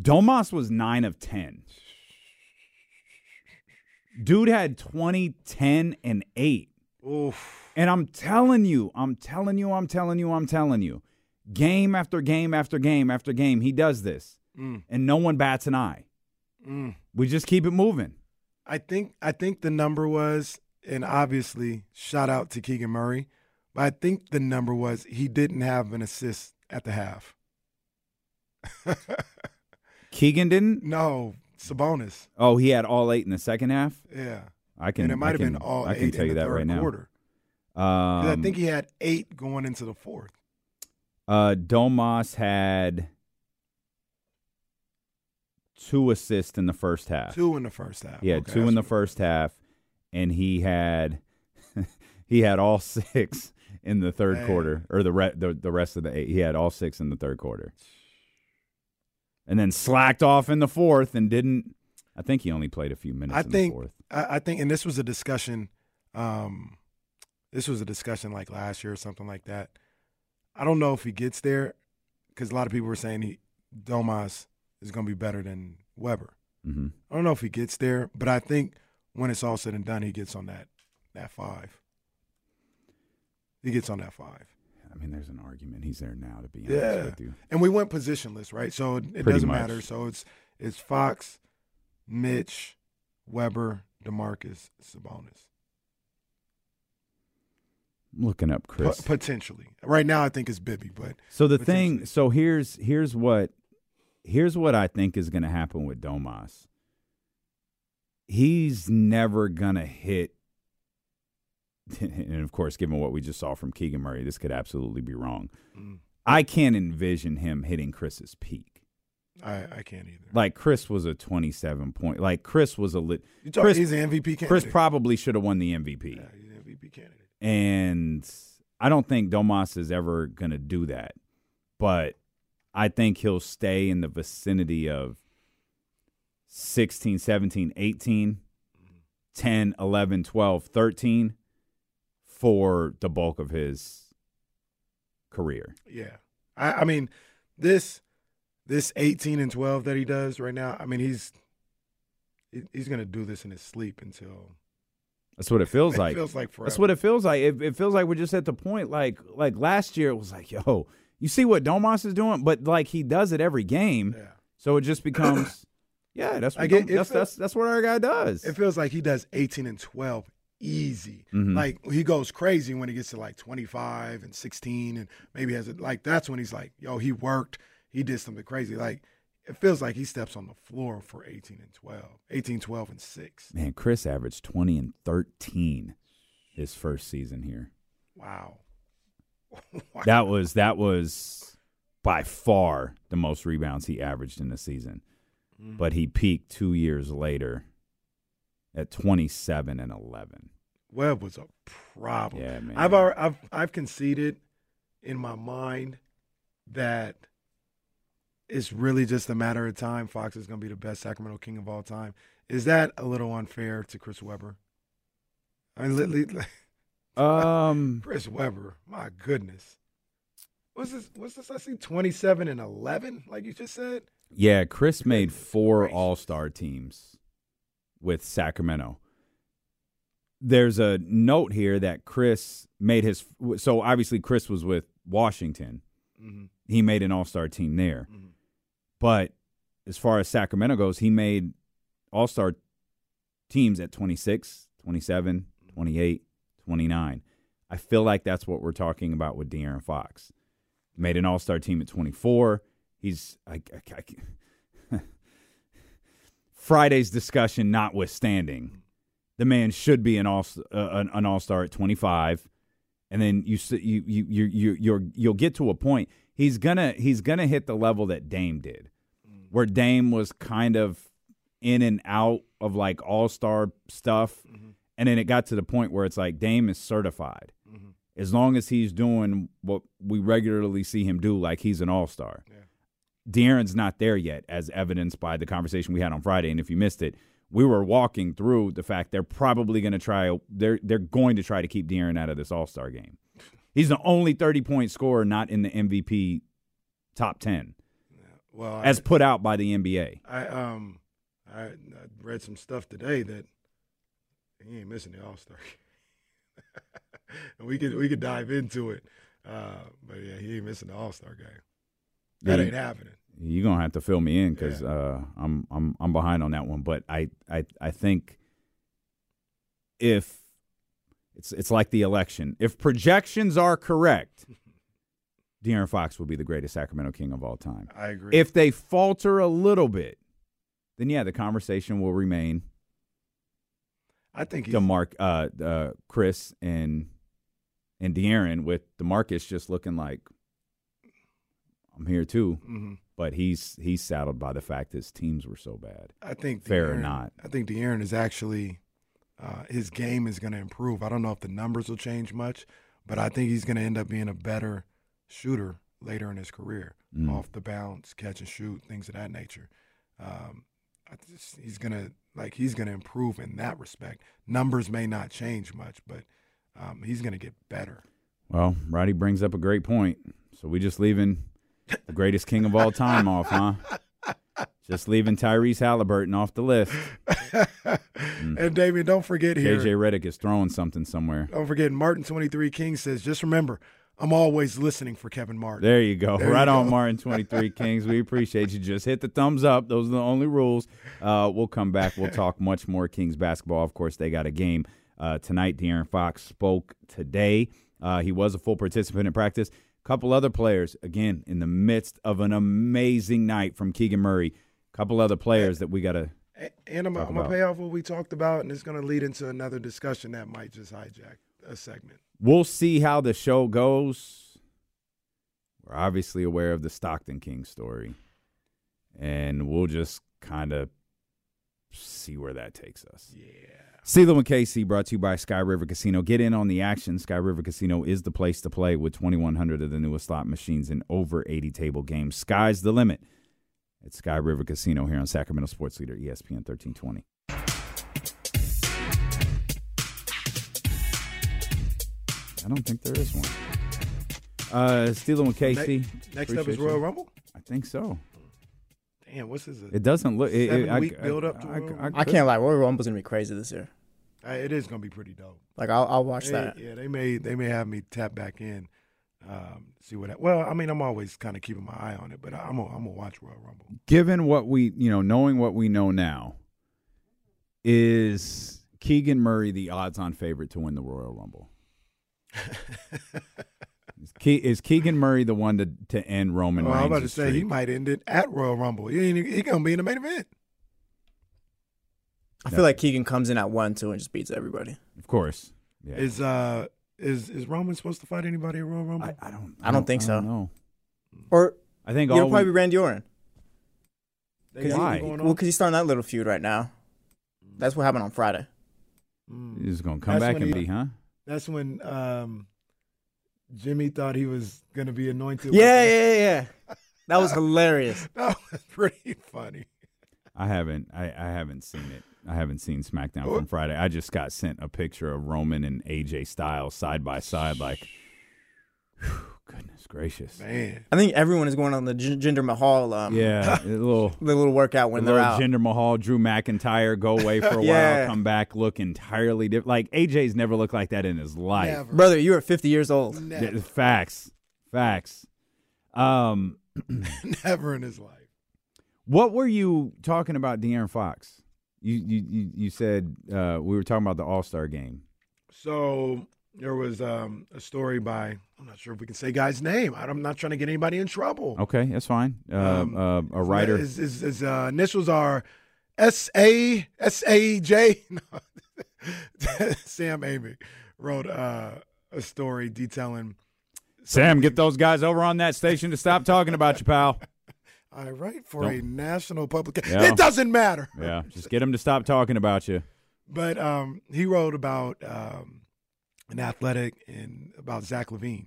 S2: Domas was nine of ten. Dude had 20, 10, and eight.
S3: Oof.
S2: And I'm telling you, I'm telling you, I'm telling you, I'm telling you, game after game after game after game, he does this,
S3: Mm.
S2: and no one bats an eye.
S3: Mm.
S2: We just keep it moving.
S3: I think I think the number was, and obviously shout out to Keegan Murray, but I think the number was he didn't have an assist at the half.
S2: Keegan didn't.
S3: No, Sabonis.
S2: Oh, he had all eight in the second half.
S3: Yeah,
S2: I can.
S3: and it might
S2: I
S3: have
S2: can-
S3: been all
S2: I can
S3: eight
S2: tell
S3: in
S2: you
S3: the
S2: that right now.
S3: quarter.
S2: Um,
S3: I think he had eight going into the fourth.
S2: uh, Domas had two assists in the first half.
S3: Two in the first half.
S2: Had
S3: Okay,
S2: two in the first half, and he had he had all six in the third
S3: Man.
S2: quarter, or the, re- the the rest of the eight. He had all six in the third quarter, and then slacked off in the fourth and didn't. I think he only played a few minutes
S3: I
S2: in
S3: think
S2: the fourth.
S3: I, I think, and this was a discussion. Um, this was a discussion like last year or something like that. I don't know if he gets there because a lot of people were saying he Domas is going to be better than Webber.
S2: hmm
S3: I don't know if he gets there, but I think when it's all said and done, he gets on that that five. He gets on that five.
S2: I mean, there's an argument he's there now. To be honest
S3: Yeah,
S2: with you,
S3: and we went positionless, right? So it, it doesn't
S2: much.
S3: matter. So it's it's Fox, Mitch, Webber, Demarcus, Sabonis.
S2: I'm looking up Chris.
S3: potentially. Right now, I think it's Bibby, but
S2: So the thing, so here's here's what here's what I think is going to happen with Domas. He's never to hit and of course given what we just saw from Keegan Murray, this could absolutely be wrong.
S3: Mm.
S2: I can't envision him hitting Chris's peak.
S3: I, I can't either.
S2: Like Chris was a 27 point. Like Chris was a lit
S3: You talk,
S2: Chris,
S3: he's an MVP candidate.
S2: Chris probably should have won the MVP.
S3: Yeah, he's an MVP candidate.
S2: And I don't think Domas is ever to do that. But I think he'll stay in the vicinity of 16, 17, 18, 10, 11, 12, 13 for the bulk of his career.
S3: Yeah, I, I mean this this eighteen and twelve that he does right now. I mean he's he's gonna do this in his sleep until
S2: That's what it feels
S3: It
S2: like.
S3: feels like
S2: That's what it feels like. It, it feels like we're just at the point like like last year it was like, yo, you see what Domas is doing, but like he does it every game.
S3: Yeah.
S2: So it just becomes yeah, that's what
S3: I get- it
S2: that's,
S3: feel-
S2: that's that's what our guy does.
S3: it feels like he does eighteen and twelve easy.
S2: Mhm.
S3: Like he goes crazy when he gets to like twenty five and sixteen and maybe has it like that's when he's like, yo, he worked, he did something crazy. Like it feels like he steps on the floor for 18 and 12, 18, 12 and 6.
S2: Man, Chris averaged 20 and 13 his first season here.
S3: Wow.
S2: That was that was by far the most rebounds he averaged in the season.
S3: Mm.
S2: But he peaked 2 years later at 27 and 11.
S3: Webb was a problem.
S2: Yeah, man.
S3: I've I've I've conceded in my mind that it's really just a matter of time. Fox is going to be the best Sacramento King of all time. Is that a little unfair to Chris Webber? I mean, li- li-
S2: Um
S3: Chris Webber, my goodness. What's this? What's this? I see twenty-seven and eleven, like you just said.
S2: Yeah, Chris made four All Star teams with Sacramento. There's a note here that Chris made his. So obviously, Chris was with Washington.
S3: Mhm.
S2: He made an All Star team there.
S3: Mhm.
S2: But as far as Sacramento goes, he made All Star teams at 26, 27, 28, 29. I feel like that's what we're talking about with De'Aaron Fox. Made an All Star team at 24. He's I, I, I- Friday's discussion notwithstanding, the man should be an all uh, an, an All Star at 25, and then you you you you you you're, you'll get to a point. He's gonna he's gonna hit the level that Dame did, mm. where Dame was kind of in and out of like All Star stuff, mm-hmm. and then it got to the point where it's like Dame is certified, mm-hmm. as long as he's doing what we regularly see him do, like he's an all star. Yeah. De'Aaron's not there yet, as evidenced by the conversation we had on Friday. And if you missed it, we were walking through the fact they're probably going to try. They're they're going to try to keep De'Aaron out of this All Star game. He's the only thirty point scorer not in the MVP top ten.
S3: Well,
S2: as
S3: I,
S2: put out by the NBA.
S3: I um I, I read some stuff today that he ain't missing the All Star. and we could we could dive into it, uh, but yeah, he ain't missing the All Star game. That ain't happening.
S2: You're gonna have to fill me in because uh, I'm I'm I'm behind on that one. But I I I think if it's it's like the election, if projections are correct, De'Aaron Fox will be the greatest Sacramento King of all time.
S3: I agree.
S2: If they falter a little bit, then yeah, the conversation will remain.
S3: I think he's,
S2: Demarc, uh, uh, Chris and and De'Aaron with Demarcus just looking like I'm here too,
S3: Mhm.
S2: but he's he's saddled by the fact his teams were so bad.
S3: I think
S2: fair or not.
S3: I think De'Aaron is actually uh, his game is going to improve. I don't know if the numbers will change much, but I think he's going to end up being a better shooter later in his career,
S2: Mm.
S3: off the bounce, catch and shoot, things of that nature. Um, I just, he's going to like he's going to improve in that respect. Numbers may not change much, but um, he's going to get better.
S2: Well, Roddy brings up a great point. So we just leaving the greatest king of all time off, huh? Just leaving Tyrese Halliburton off the list.
S3: And David, don't forget here.
S2: KJ Redick is throwing something somewhere.
S3: Don't forget, Martin twenty three King says, just remember, I'm always listening for Kevin Martin.
S2: There you go.
S3: There
S2: right
S3: you
S2: on,
S3: go.
S2: Martin 23 Kings. We appreciate you. Just hit the thumbs up. Those are the only rules. Uh, we'll come back. We'll talk much more Kings basketball. Of course, they got a game uh, tonight. De'Aaron Fox spoke today. Uh, he was a full participant in practice. Couple other players, again, in the midst of an amazing night from Keegan Murray. couple other players that we got to.
S3: A- And I'm, I'm going to pay off what we talked about, and it's going to lead into another discussion that might just hijack a segment.
S2: We'll see how the show goes. We're obviously aware of the Stockton King story, and we'll just kind of see where that takes us. Yeah. D-Lo and KC brought to you by Sky River Casino. Get in on the action. Sky River Casino is the place to play with 2,100 of the newest slot machines and over 80 table games. Sky's the limit at Sky River Casino here on Sacramento Sports Leader ESPN 1320. I don't think there is one. Uh, D-Lo and KC.
S3: Ne- next up is Royal
S2: you.
S3: Rumble.
S2: I think so.
S3: Damn, what's this?
S2: It doesn't look. It, it,
S3: Seven
S2: I,
S3: week
S2: I-
S3: build up to
S2: I- I-
S7: I can't lie. Royal Rumble's gonna be crazy this year.
S3: Uh, it is going to be pretty dope.
S7: Like I'll, I'll watch
S3: They-
S7: that.
S3: Yeah, they may they may have me tap back in, um, see what. I, well, I mean, I'm always kind of keeping my eye on it, but I'm gonna, I'm gonna watch Royal Rumble.
S2: given what we you know knowing what we know now is keegan murray the odds-on favorite to win the royal rumble is, Ke- is keegan murray the one to, to end roman
S3: Well,
S2: reigns
S3: I'm about to say he might end it at Royal Rumble. He ain't, he gonna be in the main event.
S7: I feel like Keegan comes in at one two and just beats everybody.
S2: of course yeah.
S3: Is uh is is Roman supposed to fight anybody at Royal Rumble?
S2: I, I don't
S7: I don't think
S2: I
S7: so.
S2: don't know.
S7: Or
S2: i think
S7: it'll
S2: all
S7: probably be Randy Orton.
S3: They
S2: Why?
S3: something going on?
S7: Well, because he's starting that little feud right now. That's what happened on Friday.
S3: Mm.
S2: he's gonna come
S3: That's
S2: back and
S3: he-
S2: be huh
S3: That's when um, Jimmy thought he was gonna be anointed.
S7: Yeah, yeah, yeah. That was hilarious.
S3: that was pretty funny.
S2: I haven't. I, I haven't seen it. I haven't seen SmackDown
S3: Oh.
S2: from Friday. I just got sent a picture of Roman and AJ Styles side by side. Like, whew, goodness gracious.
S3: Man,
S7: I think everyone is going on the J- Jinder Mahal. Um,
S2: Yeah, a little,
S7: the little workout when
S2: a
S7: they're
S2: little
S7: out.
S2: Jinder Mahal, Drew McIntyre go away for a
S7: Yeah.
S2: while, come back, look entirely different. Like AJ's never looked like that in his life.
S3: never,
S7: Brother, you are 50 years old.
S3: never,
S2: Yeah, Facts, facts. Um,
S3: never in his life.
S2: what were you talking about, De'Aaron Fox? You you you, you said uh, we were talking about the All Star game.
S3: So there was um, a story by I'm not sure if we can say guy's name. I'm not trying to get anybody in trouble.
S2: Okay, that's fine. Uh,
S3: Um,
S2: uh, a writer.
S3: His, his, his uh, initials are S A S A J. Sam Amick wrote uh, a story detailing.
S2: Sam, get those guys over on that station to stop talking about you, pal.
S3: I write for a
S2: Don't-
S3: national publication.
S2: Yeah.
S3: It doesn't matter.
S2: Yeah, just get them to stop talking about you.
S3: But um, he wrote about um, and athletic and about Zach LaVine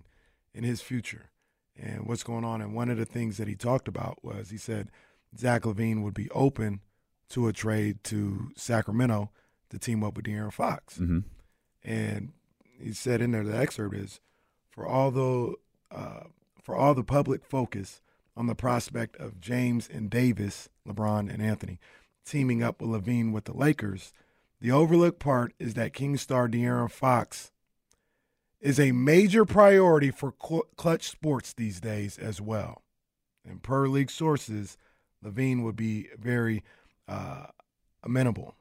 S3: and his future and what's going on. And one of the things that he talked about was he said Zach LaVine would be open to a trade to Sacramento to team up with De'Aaron Fox.
S2: Mm-hmm.
S3: And he said in there the excerpt is for all the uh, for all the public focus on the prospect of James and Davis, LeBron and Anthony, teaming up with LaVine with the Lakers. The overlooked part is that King star De'Aaron Fox is a major priority for Klutch Sports these days as well. And per league sources, LaVine would be very uh, amenable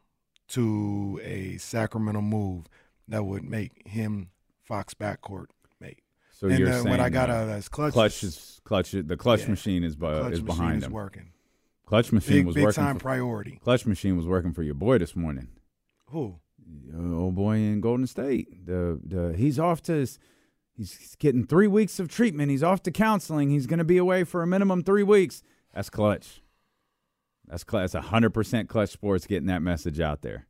S3: to a Sacramento move that would make him Fox backcourt mate.
S2: So
S3: and
S2: you're
S3: uh,
S2: saying
S3: what I got out of that clutch.
S2: clutch is clutch. The clutch
S3: Yeah.
S2: machine is uh,
S3: Clutch
S2: is
S3: machine
S2: behind
S3: is
S2: him.
S3: working.
S2: Clutch machine
S3: Big-
S2: was
S3: big
S2: working
S3: time
S2: for,
S3: priority.
S2: Clutch machine was working for your boy this morning.
S3: Who?
S2: Uh, old boy in Golden State. The the he's off to his, he's getting three weeks of treatment. He's off to counseling. He's going to be away for a minimum three weeks. That's clutch. That's clutch. That's hundred percent Klutch Sports getting that message out there.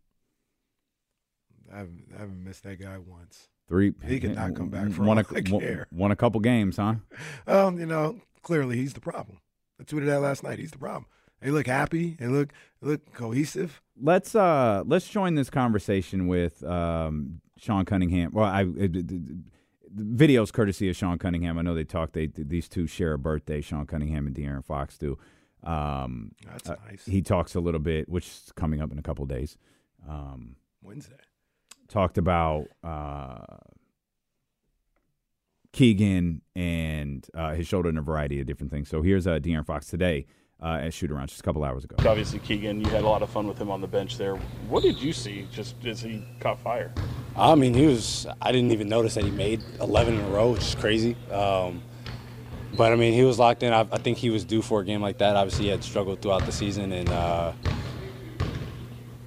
S3: I haven't, I haven't missed that guy once.
S2: Three.
S3: He could not come back for
S2: won
S3: all
S2: a,
S3: I
S2: won-
S3: care.
S2: won a couple games, huh?
S3: Um, you know, clearly he's the problem. I tweeted that last night. He's the problem. They look happy. They look look cohesive.
S2: let's uh let's join this conversation with um Sean Cunningham. Well, I it, it, it- the videos courtesy of Sean Cunningham. I know they talk. They these two share a birthday. Sean Cunningham and De'Aaron Fox do. Um,
S3: That's
S2: uh,
S3: nice.
S2: He talks a little bit, which is coming up in a couple days. Um,
S3: Wednesday.
S2: talked about uh, Keegan and uh, his shoulder and a variety of different things. So here's uh, De'Aaron Fox today uh, at shoot around just a couple hours ago.
S10: Obviously, Keegan, you had a lot of fun with him on the bench there. What did you see just as he caught fire?
S11: I mean, he was. I didn't even notice that he made 11 in a row, which is crazy. Um, but I mean, he was locked in. I, I think he was due for a game like that. Obviously, he had struggled throughout the season, and uh,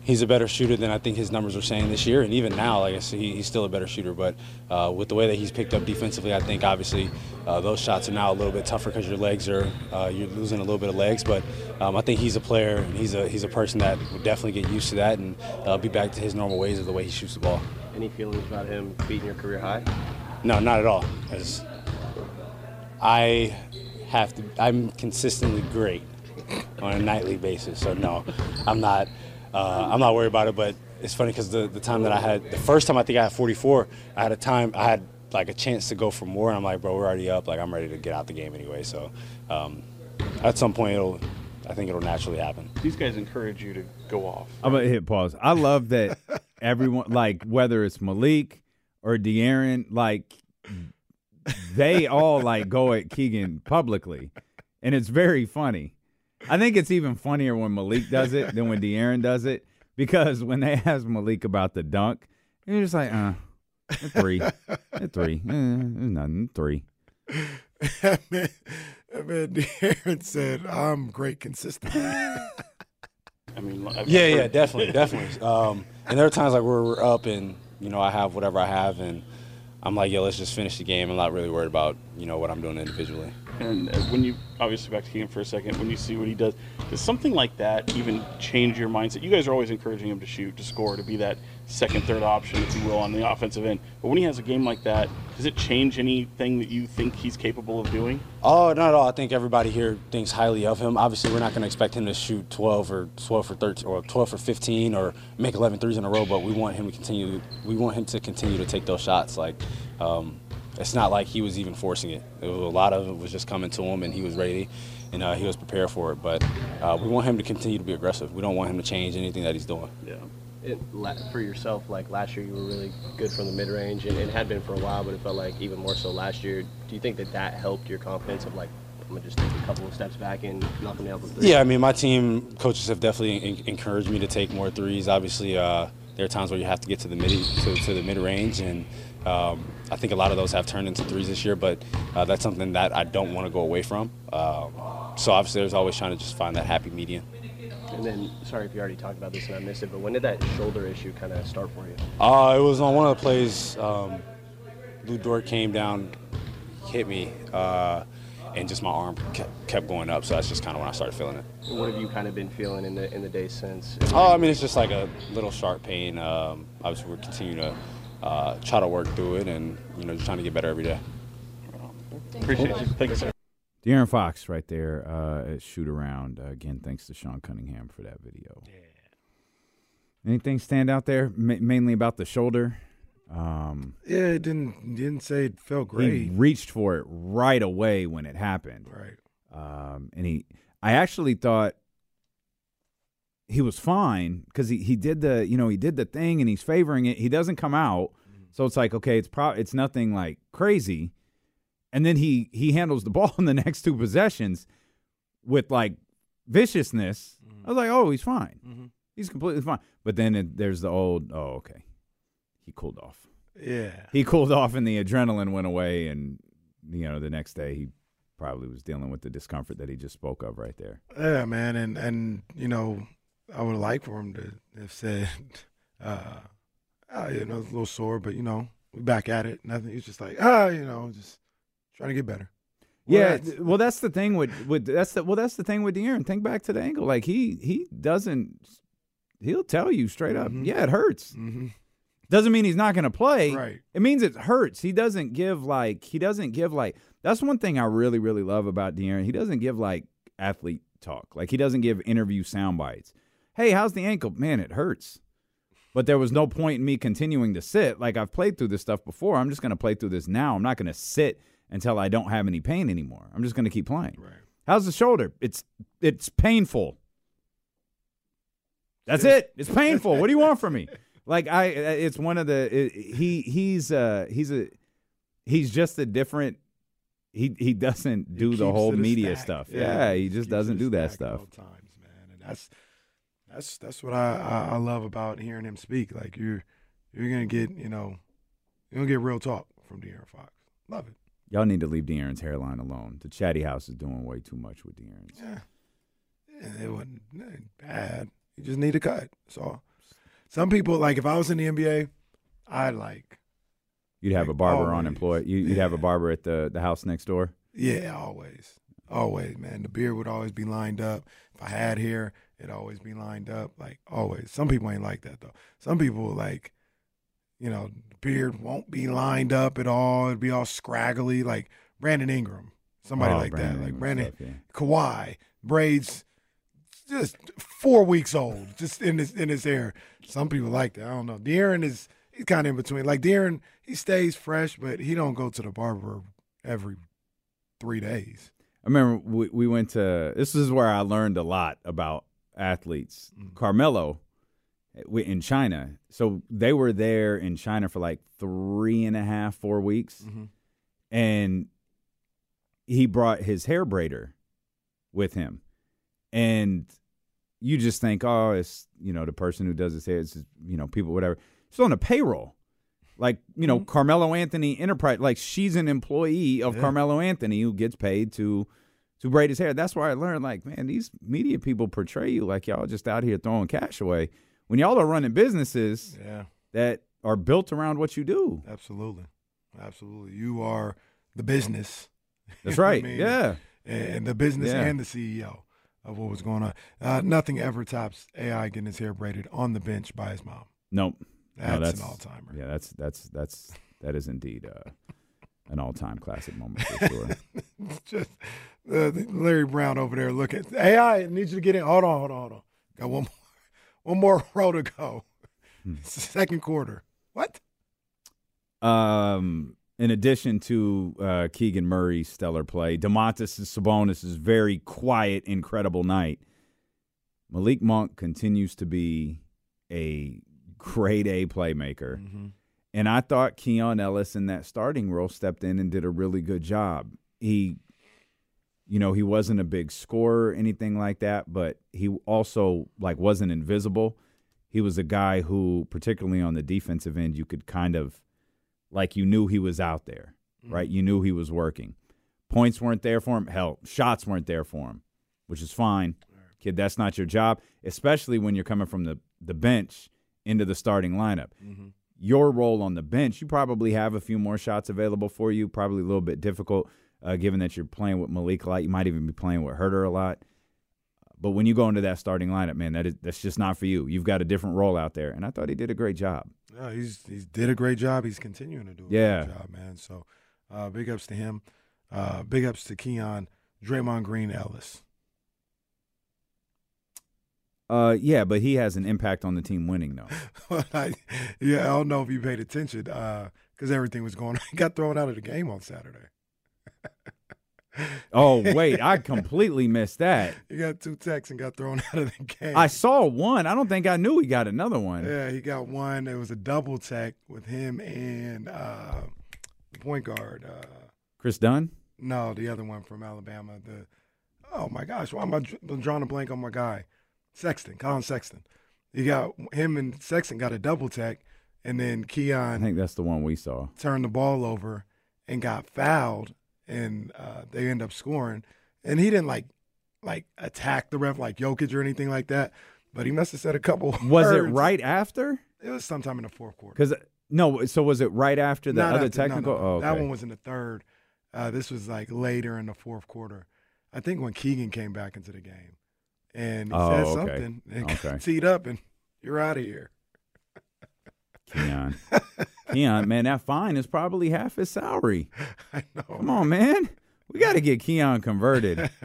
S11: he's a better shooter than I think his numbers are saying this year. And even now, like I said, he, he's still a better shooter. But uh, with the way that he's picked up defensively, I think obviously uh, those shots are now a little bit tougher because your legs are uh, you're losing a little bit of legs. But um, I think he's a player, and he's a he's a person that would definitely get used to that and uh, be back to his normal ways of the way he shoots the ball.
S12: Any feelings about him beating your career high?
S11: No, not at all. 'Cause I have to. I'm consistently great on a nightly basis. So no, I'm not. Uh, I'm not worried about it. But it's funny because the the time that I had, the first time I think I had 44, I had a time. I had like a chance to go for more, and I'm like, bro, we're already up. Like I'm ready to get out the game anyway. So um, at some point, it'll. I think it'll naturally happen.
S10: These guys encourage you to go off.
S2: I'm gonna hit pause. I love that everyone, like whether it's Malik or De'Aaron, like they all like go at Keegan publicly, and it's very funny. I think it's even funnier when Malik does it than when De'Aaron does it because when they ask Malik about the dunk, you're just like, uh, three, three, eh, nothing, three.
S3: that man, that man De'Aaron said, "I'm great consistently."
S10: I mean, I've
S11: Yeah,
S10: heard-
S11: yeah, definitely, definitely. Um, and there are times like where we're up and you know I have whatever I have, and I'm like, yo, let's just finish the game. I'm not really worried about you know what I'm doing individually.
S10: And uh, when you obviously back to Keegan for a second, when you see what he does, does something like that even change your mindset? You guys are always encouraging him to shoot, to score, to be that second, third option, if you will, on the offensive end. But when he has a game like that, does it change anything that you think he's capable of doing?
S11: Oh, not at all. I think everybody here thinks highly of him. Obviously, we're not going to expect him to shoot 12 or 12 for 13 or 12 for 15 or make 11 threes in a row, but we want him to continue. We want him to continue to take those shots. Like, um, it's not like he was even forcing it. it was, a lot of it was just coming to him, and he was ready, and uh, he was prepared for it. But uh, we want him to continue to be aggressive. We don't want him to change anything that he's doing.
S10: Yeah.
S12: It, for yourself, like last year, you were really good from the mid range, and it had been for a while, but it felt like even more so last year. Do you think that that helped your confidence of like, I'm gonna just take a couple of steps back and for three?
S11: Yeah, I mean, my team coaches have definitely en- encouraged me to take more threes. Obviously, uh, there are times where you have to get to the mid to, to the mid range, and um, I think a lot of those have turned into threes this year. But uh, that's something that I don't want to go away from. Um, so obviously, there's always trying to just find that happy median.
S12: And then, sorry if you already talked about this and I missed it, but when did that shoulder issue kind of start for you?
S11: Uh, it was on one of the plays. Um, Lu Dort came down, hit me, uh, and just my arm kept, kept going up. So that's just kind of when I started feeling it.
S12: What have you kind of been feeling in the in the days since?
S11: Oh, I mean, it's just like a little sharp pain. Um, obviously, we're continuing to uh, try to work through it, and you know, just trying to get better every day.
S10: Appreciate you. Thank you, sir.
S2: De'Aaron Fox right there uh, at shoot around. Uh, again, thanks to Sean Cunningham for that video. Yeah. Anything stand out there? Ma- mainly about the shoulder. Um,
S3: Yeah, it didn't didn't say it felt great.
S2: He reached for it right away when it happened.
S3: Right.
S2: Um, and he, I actually thought he was fine because he, he did the you know he did the thing and he's favoring it. He doesn't come out, so it's like okay, it's pro it's nothing like crazy. And then he he handles the ball in the next two possessions with like viciousness. I was like, oh, he's fine. He's completely fine. But then it, there's the old, oh, okay, he cooled off.
S3: Yeah.
S2: He cooled off and the adrenaline went away, and you know the next day he probably was dealing with the discomfort that he just spoke of right there.
S3: Yeah, man, and and you know, I would like for him to have said, uh, ah, you know, it's a little sore, but you know, back at it. Nothing. He's just like, ah, you know, just trying to get better.
S2: Yeah, th- well, that's the thing with with that's the well, that's the thing with De'Aaron. Think back to the angle. Like he he doesn't. He'll tell you straight up. Yeah, it hurts.
S3: Mhm.
S2: Doesn't mean he's not going to play.
S3: Right.
S2: It means it hurts. He doesn't give like he doesn't give like that's one thing I really really love about De'Aaron. He doesn't give like athlete talk. Like he doesn't give interview sound bites. Hey, how's the ankle? Man, it hurts. But there was no point in me continuing to sit. Like I've played through this stuff before. I'm just going to play through this now. I'm not going to sit until I don't have any pain anymore. I'm just going to keep playing. Right. How's the shoulder? It's it's painful. That's it. It's painful. what do you want from me? Like I, it's one of the it, he he's uh he's a he's just a different. He he doesn't do the whole media
S3: stack.
S2: stuff.
S3: Yeah,
S2: Yeah,
S3: he
S2: he just doesn't do that stuff.
S3: all times, man. And that's that's that's what I, I I love about hearing him speak. Like you're you're gonna get you know you're gonna get real talk from De'Aaron Fox. Love it.
S2: Y'all need to leave De'Aaron's hairline alone. The chatty house is doing way too much with De'Aaron's.
S3: Yeah. Yeah, it wasn't bad. You just need a cut. So some people like if I was in the NBA, I'd like
S2: You'd have a barber
S3: always.
S2: unemployed. You, you'd have a barber at the the house next door.
S3: yeah, always. Always, man. The beard would always be lined up. If I had hair, it'd always be lined up. Like always. Some people ain't like that though. Some people like, you know, beard won't be lined up at all. It'd be all scraggly, like Brandon Ingram. Somebody
S2: Oh,
S3: like
S2: Brandon
S3: that. Like Brandon
S2: stuff, yeah.
S3: Kawhi. Braids just four weeks old, just in his in his hair. Some people like that. I don't know. De'Aaron is he's kind of in between. Like De'Aaron, he stays fresh, but he don't go to the barber every three days.
S2: I remember we, we went to this is where I learned a lot about athletes. Carmelo eh, we- in China. So they were there in China for like three and a half, four weeks. Mm-hmm. And he brought his hair braider with him. And you just think, oh, it's, you know, the person who does his hair, it's, just, you know, people, whatever. She's on a payroll. Like, you know, mm-hmm. Carmelo Anthony Enterprise, like she's an employee of
S3: Yeah.
S2: Carmelo Anthony who gets paid to to braid his hair. That's where I learned, like, man, these media people portray you like y'all just out here throwing cash away. When y'all are running businesses
S3: Yeah.
S2: that are built around what you do.
S3: Absolutely. Absolutely. You are the business.
S2: That's
S3: what I
S2: right.
S3: mean?
S2: Yeah.
S3: And the business
S2: Yeah.
S3: and the CEO of what was going on. Uh, nothing ever tops AI getting his hair braided on the bench by his mom.
S2: Nope.
S3: That's,
S2: no, that's
S3: an all timer.
S2: Yeah, that's that's that's that is indeed uh, an all time classic moment for sure.
S3: Just uh, Larry Brown over there looking. AI needs you to get in. Hold on, hold on, hold on. Got one more, one more row to go.
S2: Hmm.
S3: Second quarter. What?
S2: Um, in addition to uh, Keegan Murray's stellar play, Domantas Sabonis' very quiet, incredible night. Malik Monk continues to be a grade A playmaker. And I thought Keon Ellis in that starting role stepped in and did a really good job. He, you know, he wasn't a big scorer or anything like that, but he also like wasn't invisible. He was a guy who, particularly on the defensive end, you could kind of like you knew he was out there, mm-hmm. right? You knew he was working. Points weren't there for him. Hell, shots weren't there for him, which is fine. Kid, that's not your job, especially when you're coming from the, the bench into the starting lineup. Mm-hmm. Your role on the bench, you probably have a few more shots available for you, probably a little bit difficult uh, given that you're playing with Malik a lot. You might even be playing with Huerter a lot. but when you go into that starting lineup, man, that is that's just not for you. You've got a different role out there, and I thought he did a great job.
S3: Yeah, he's he's did a great job. He's continuing to do a
S2: Yeah.
S3: great job, man. So uh, big ups to him. Uh, big ups to Keon, Draymond Green, Ellis.
S2: Uh, yeah, but he has an impact on the team winning though.
S3: I, yeah, I don't know if you paid attention because everything was going on. He got thrown out of the game on Saturday.
S2: Oh wait, I completely missed that.
S3: He got two techs and got thrown out of the game.
S2: I saw one. I don't think I knew he got another one.
S3: Yeah, he got one. It was a double tech with him and uh, the point guard. Uh,
S2: Kris Dunn.
S3: no, the other one from Alabama. The oh my gosh, why am I drawing a blank on my guy? Sexton, Collin Sexton. He got him and Sexton got a double tech, and then Keon.
S2: I think that's the one we saw.
S3: turned the ball over and got fouled, and uh, they end up scoring. And he didn't like like attack the ref like Jokic or anything like that, but he must have said a couple.
S2: Was it right after?
S3: It was sometime in the fourth quarter.
S2: Because no, so was it right after the
S3: Not
S2: other
S3: after-
S2: technical?
S3: no.
S2: Oh, okay.
S3: That one was in the third. Uh, this was like later in the fourth quarter. I think when Keegan came back into the game, and he
S2: Oh,
S3: said
S2: okay.
S3: something and got
S2: Okay.
S3: teed up, and you're out of here.
S2: Keon. Keon, man, that fine is probably half his salary.
S3: I know.
S2: Come on, man. We got to get Keon converted.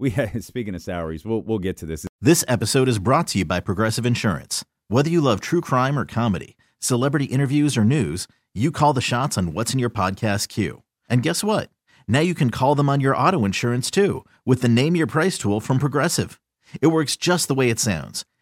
S2: We had, speaking of salaries, we'll we'll get to this.
S13: This episode is brought to you by Progressive Insurance. Whether you love true crime or comedy, celebrity interviews or news, you call the shots on what's in your podcast queue. And guess what? Now you can call them on your auto insurance too with the Name Your Price tool from Progressive. It works just the way it sounds.